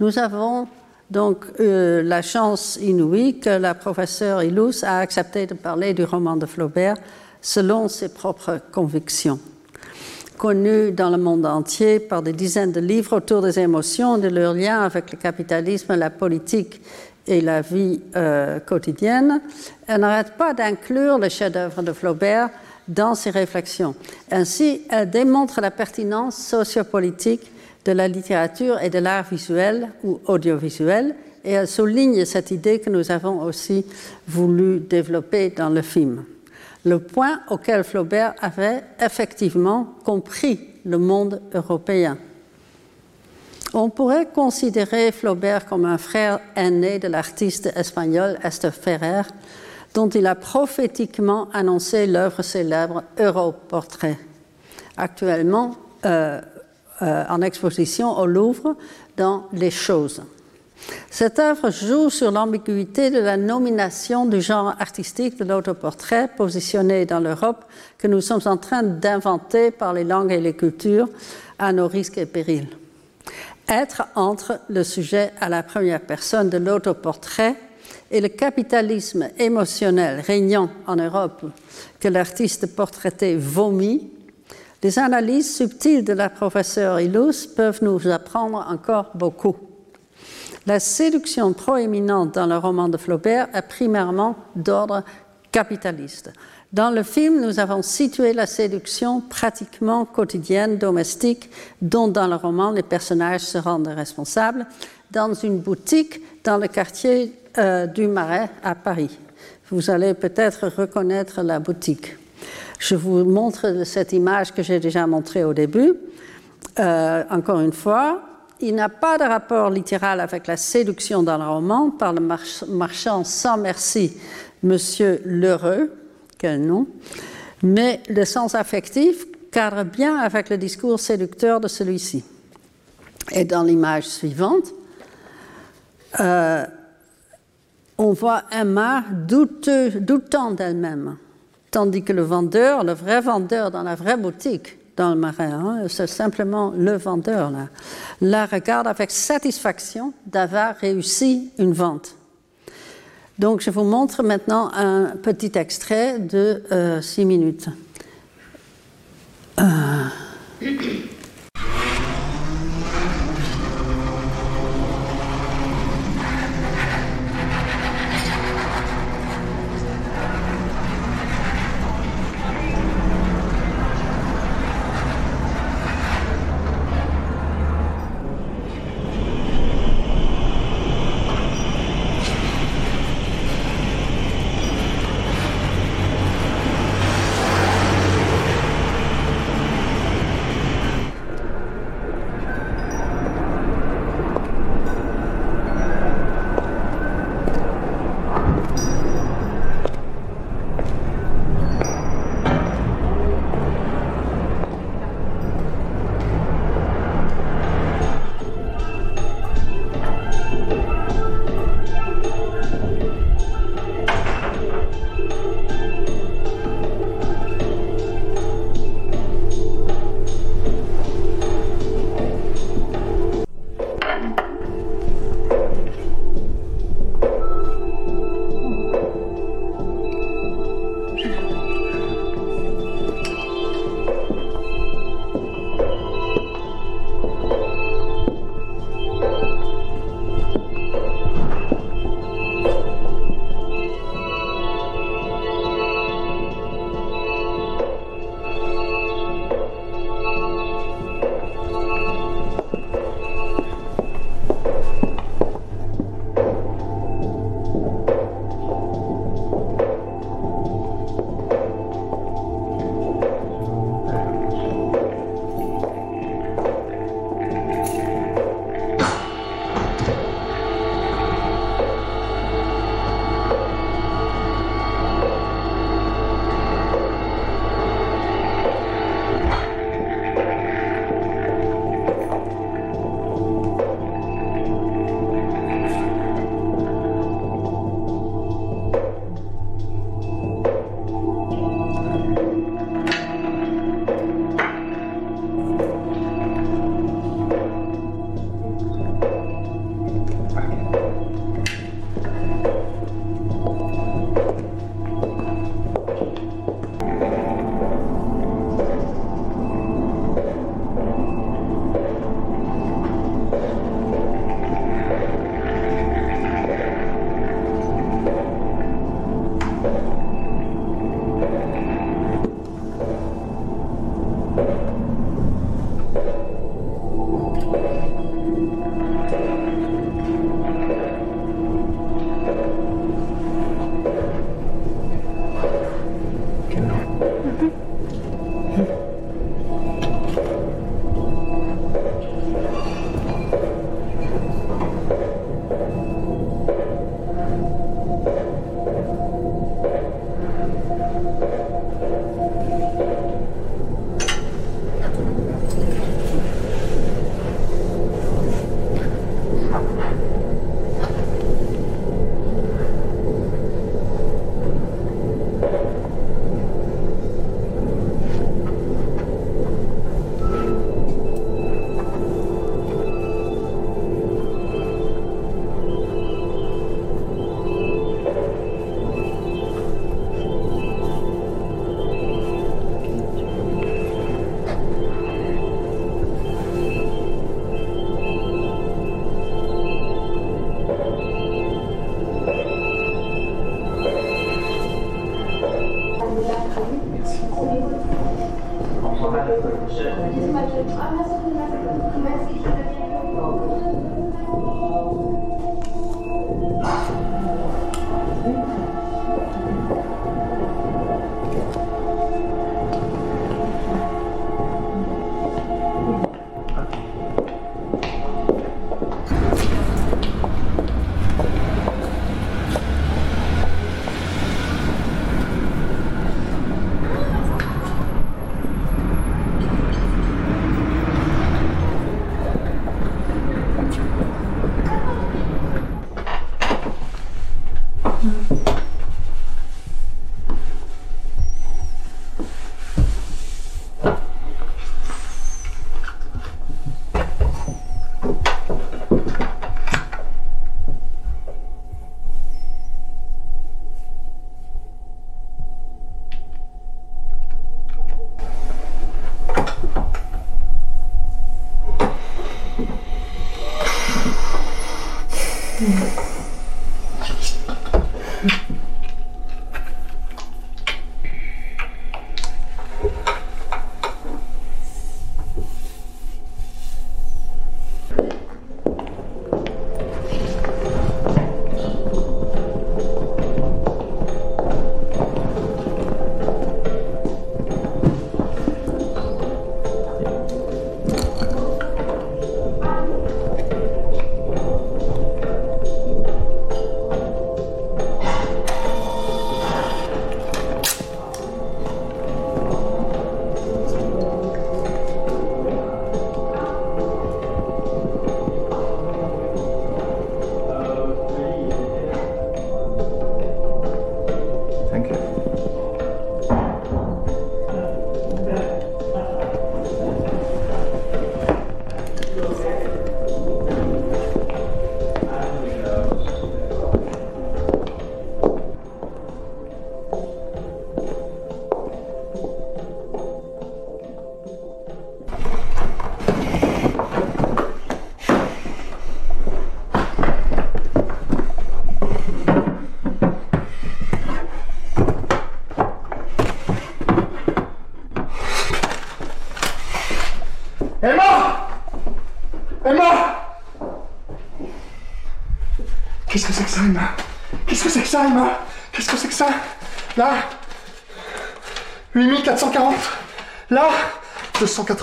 Nous avons donc eu la chance inouïe que la professeure Ilous a accepté de parler du roman de Flaubert selon ses propres convictions. Connu dans le monde entier par des dizaines de livres autour des émotions, de leur lien avec le capitalisme, la politique et la vie euh, quotidienne, elle n'arrête pas d'inclure le chef-d'œuvre de Flaubert dans ses réflexions. Ainsi, elle démontre la pertinence sociopolitique de la littérature et de l'art visuel ou audiovisuel, et elle souligne cette idée que nous avons aussi voulu développer dans le film. Le point auquel Flaubert avait effectivement compris le monde européen. On pourrait considérer Flaubert comme un frère aîné de l'artiste espagnol Esther Ferrer, dont il a prophétiquement annoncé l'œuvre célèbre Europortrait, actuellement euh, euh, en exposition au Louvre dans Les Choses. Cette œuvre joue sur l'ambiguïté de la nomination du genre artistique de l'autoportrait positionné dans l'Europe que nous sommes en train d'inventer par les langues et les cultures à nos risques et périls. Être entre le sujet à la première personne de l'autoportrait et le capitalisme émotionnel régnant en Europe que l'artiste portraité vomit, les analyses subtiles de la professeure Ilus peuvent nous apprendre encore beaucoup. La séduction proéminente dans le roman de Flaubert est primairement d'ordre capitaliste. Dans le film, nous avons situé la séduction pratiquement quotidienne, domestique, dont dans le roman les personnages se rendent responsables, dans une boutique dans le quartier euh, du Marais à Paris. Vous allez peut-être reconnaître la boutique. Je vous montre cette image que j'ai déjà montrée au début. Euh, encore une fois, il n'a pas de rapport littéral avec la séduction dans le roman par le marchand sans merci, Monsieur Lheureux, quel nom, mais le sens affectif cadre bien avec le discours séducteur de celui-ci. Et dans l'image suivante, euh, on voit Emma douteux, doutant d'elle-même, tandis que le vendeur, le vrai vendeur dans la vraie boutique, dans le marais. Hein. C'est simplement le vendeur là. La regarde avec satisfaction d'avoir réussi une vente. Donc je vous montre maintenant un petit extrait de euh, six minutes. Euh.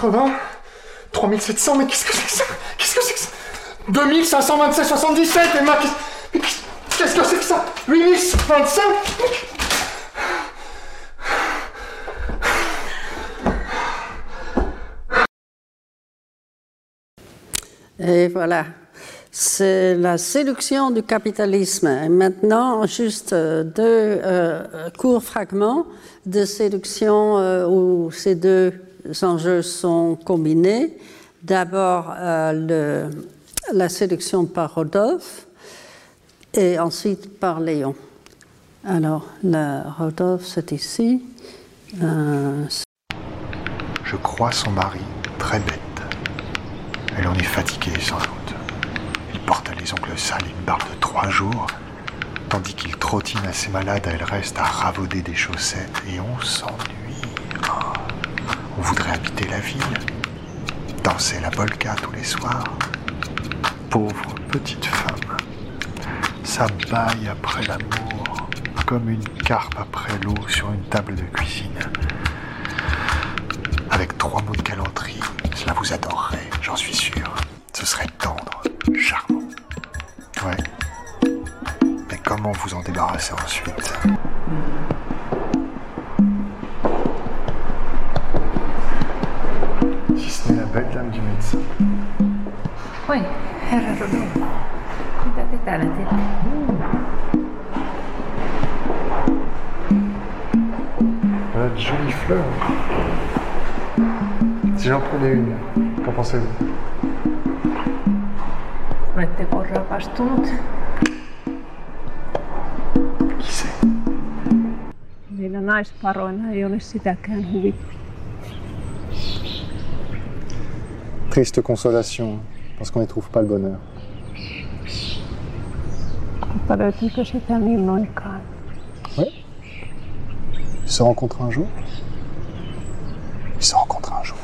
280 3700 Mais qu'est-ce que c'est que ça? Qu'est-ce que c'est que ça? 2527 77 Emma qu'est-ce- mais qu'est-ce que c'est que ça? 8025 Et voilà, c'est la séduction du capitalisme. Maintenant, juste euh, deux euh, courts fragments de séduction euh, où ces deux enjeux sont combinés. D'abord, euh, la séduction par Rodolphe et ensuite par Léon. Alors, la Rodolphe, c'est ici. Euh, Je crois son mari très bête. Elle en est fatiguée sans doute. Il porte les ongles sales une barbe de trois jours, tandis qu'il trottine assez malade, elle reste à ravauder des chaussettes et on s'ennuie. Ah, On voudrait habiter la ville, danser la polka tous les soirs. Pauvre petite femme, ça baille après l'amour, comme une carpe après l'eau sur une table de cuisine. Avec trois mots de galanterie, cela vous adorerait, j'en suis sûr. Ce serait tendre, charmant. Ouais. Mais comment vous en débarrasser ensuite? Médecin. Oui, Herr Rodolphe. täällä teette? Voilà de jolies fleurs. Si j'en prenais une, qu'en pensez-vous? Oletteko rakastunut? Qui sait Meillä naisparoina ei ole sitäkään huvittu. Triste consolation, parce qu'on n'y trouve pas le bonheur. Milloinkaan? Ils se rencontrent un jour Ils se rencontrent un jour.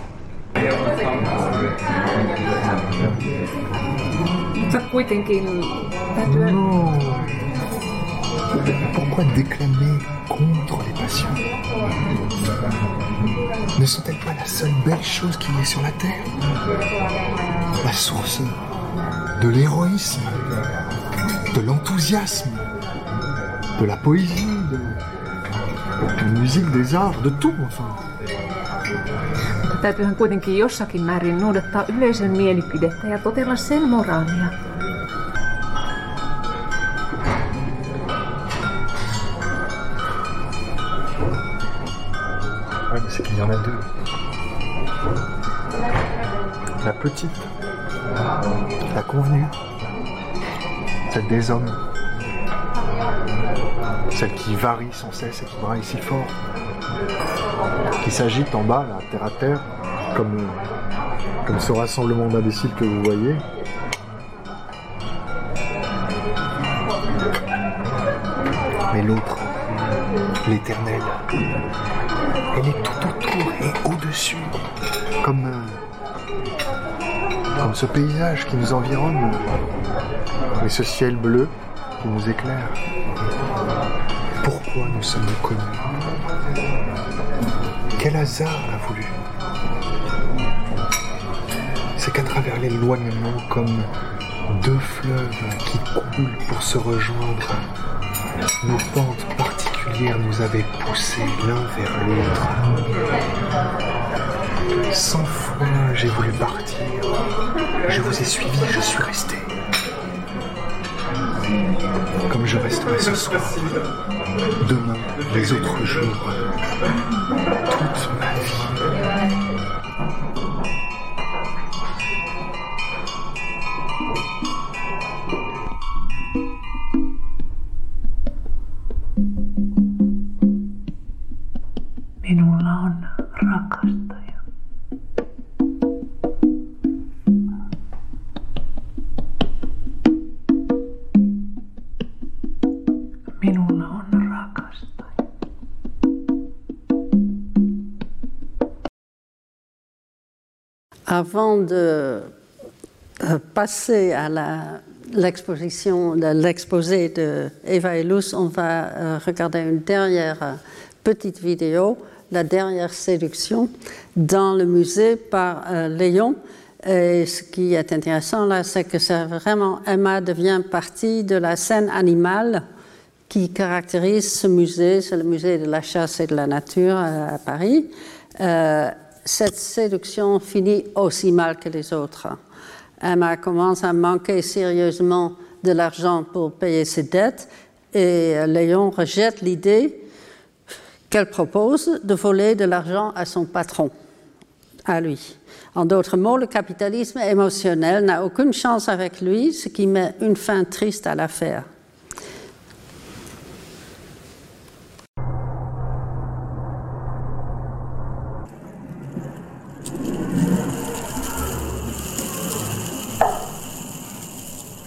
Täytyy... Pourquoi déclamer contre Ne sont-elles pas la seule belle chose qu'il y ait sur la terre La source de l'héroïsme, de l'enthousiasme, de la poésie, de la musique, des arts, de tout enfin. Täytyyhän kuitenkin jossakin määrin noudattaa yleisön mielipidettä ja totella sen moraalia. Ouais, mais c'est qu'il y en a deux. Petite, la convenue, celle des hommes, celle qui varie sans cesse et qui braille si fort, qui s'agite en bas, là, terre à terre, comme, ce rassemblement d'imbéciles que vous voyez. Mais l'autre, l'éternelle, elle est tout autour et au-dessus, comme, euh, comme ce paysage qui nous environne, et ce ciel bleu qui nous éclaire. Pourquoi nous sommes connus? Quel hasard a voulu? C'est qu'à travers l'éloignement, comme deux fleuves qui coulent pour se rejoindre, nos pentes particulières nous avaient poussés l'un vers l'autre. Cent fois j'ai voulu partir. Je vous ai suivi, je suis resté. Comme je resterai ce soir. Demain, les autres jours. Toute ma vie. Avant de euh, passer à l'exposition, l'exposé de Eva et Luz, on va euh, regarder une dernière euh, petite vidéo, la dernière séduction, dans le musée par Léon. Et ce qui est intéressant là, c'est que vraiment Emma devient partie de la scène animale qui caractérise ce musée, c'est le musée de la chasse et de la nature à Paris. Cette séduction finit aussi mal que les autres. Emma commence à manquer sérieusement de l'argent pour payer ses dettes et Léon rejette l'idée qu'elle propose de voler de l'argent à son patron, à lui. En d'autres mots, le capitalisme émotionnel n'a aucune chance avec lui, ce qui met une fin triste à l'affaire.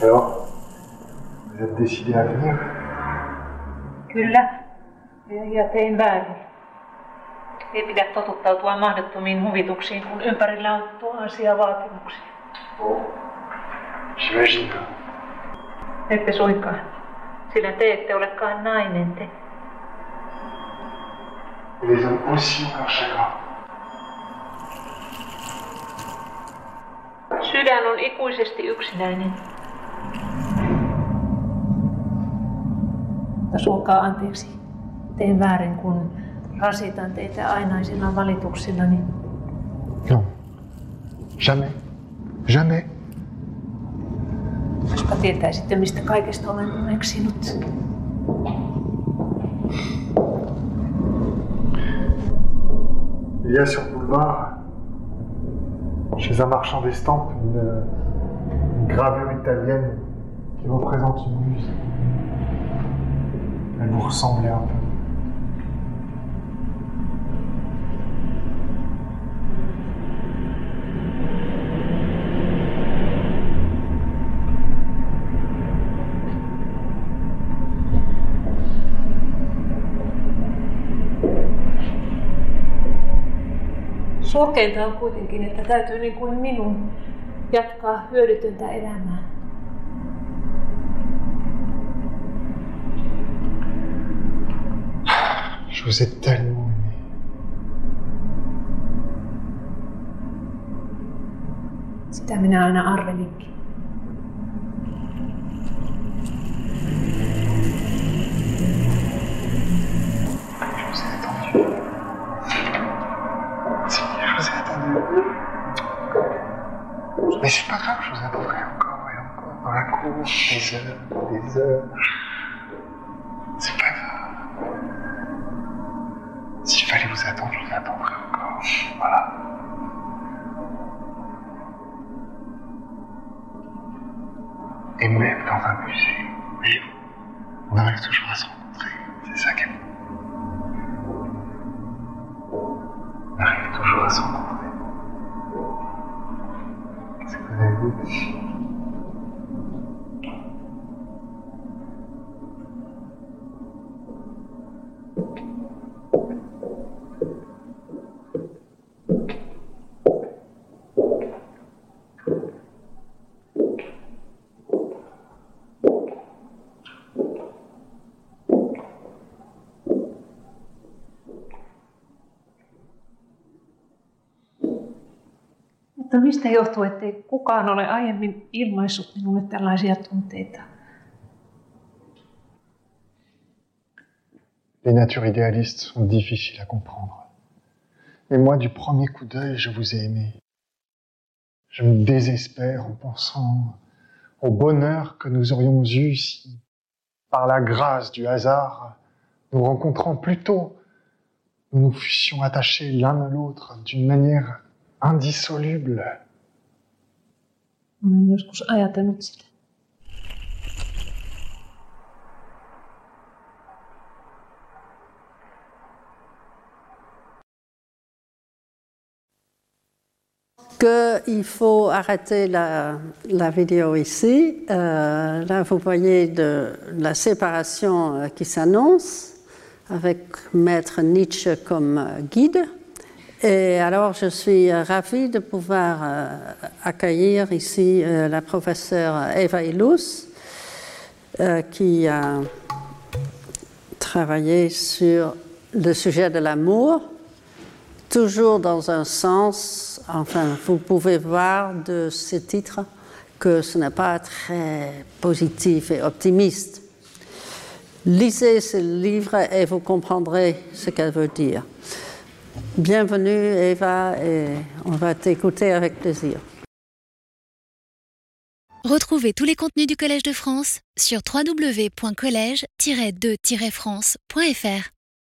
Alors, vous êtes décidé à venir Kyllä. Ja, ja tein väärin. Ei pidä totuttautua mahdottomiin huvituksiin, kun ympärillä on tuhansia vaatimuksia. J'imagine. Ette suinkaan. Sillä te ette olekaan nainen te. Les hommes aussi ont leur chagrin. Sydän on ikuisesti yksinäinen. Mutta suokaa anteeksi. Teen väärin, kun rasitan teitä ainaisilla valituksillani. Non. Jamais. Jamais. Kuka tietää sitten, mistä kaikesta olen uneksinut. Il y a sur le boulevard, chez un marchand d'estampes, une, une gravure italienne qui représente une muse. Elle vous ressemblait un peu. Surkeinta on kuitenkin, että täytyy niin kuin minun jatkaa hyödytöntä elämää. Je vous ai tellement aimé. Sitä minä aina arvelinkin. Je vous ai attendu. Si, je vous ai attendu. Mais c'est pas grave, je vous attendrai encore et encore dans la cour, des heures, des heures. Et même dans un musée, voyez-vous, on arrive toujours à se rencontrer. Les natures idéalistes sont difficiles à comprendre. Et moi, du premier coup d'œil, je vous ai aimé. Je me désespère en pensant au bonheur que nous aurions eu si, par la grâce du hasard, nous rencontrant plus tôt, nous nous fussions attachés l'un à l'autre d'une manière indissoluble. Qu'il faut arrêter la, la vidéo ici. Euh, là, vous voyez de, la séparation euh, qui s'annonce avec Maître Nietzsche comme guide. Et alors, je suis ravie de pouvoir euh, accueillir ici euh, la professeure Eva Ilous, euh, qui a travaillé sur le sujet de l'amour, toujours dans un sens, enfin, vous pouvez voir de ce titre que ce n'est pas très positif et optimiste. Lisez ce livre et vous comprendrez ce qu'elle veut dire. Bienvenue Eva et on va t'écouter avec plaisir. Retrouvez tous les contenus du Collège de France sur www.colège-2-france.fr.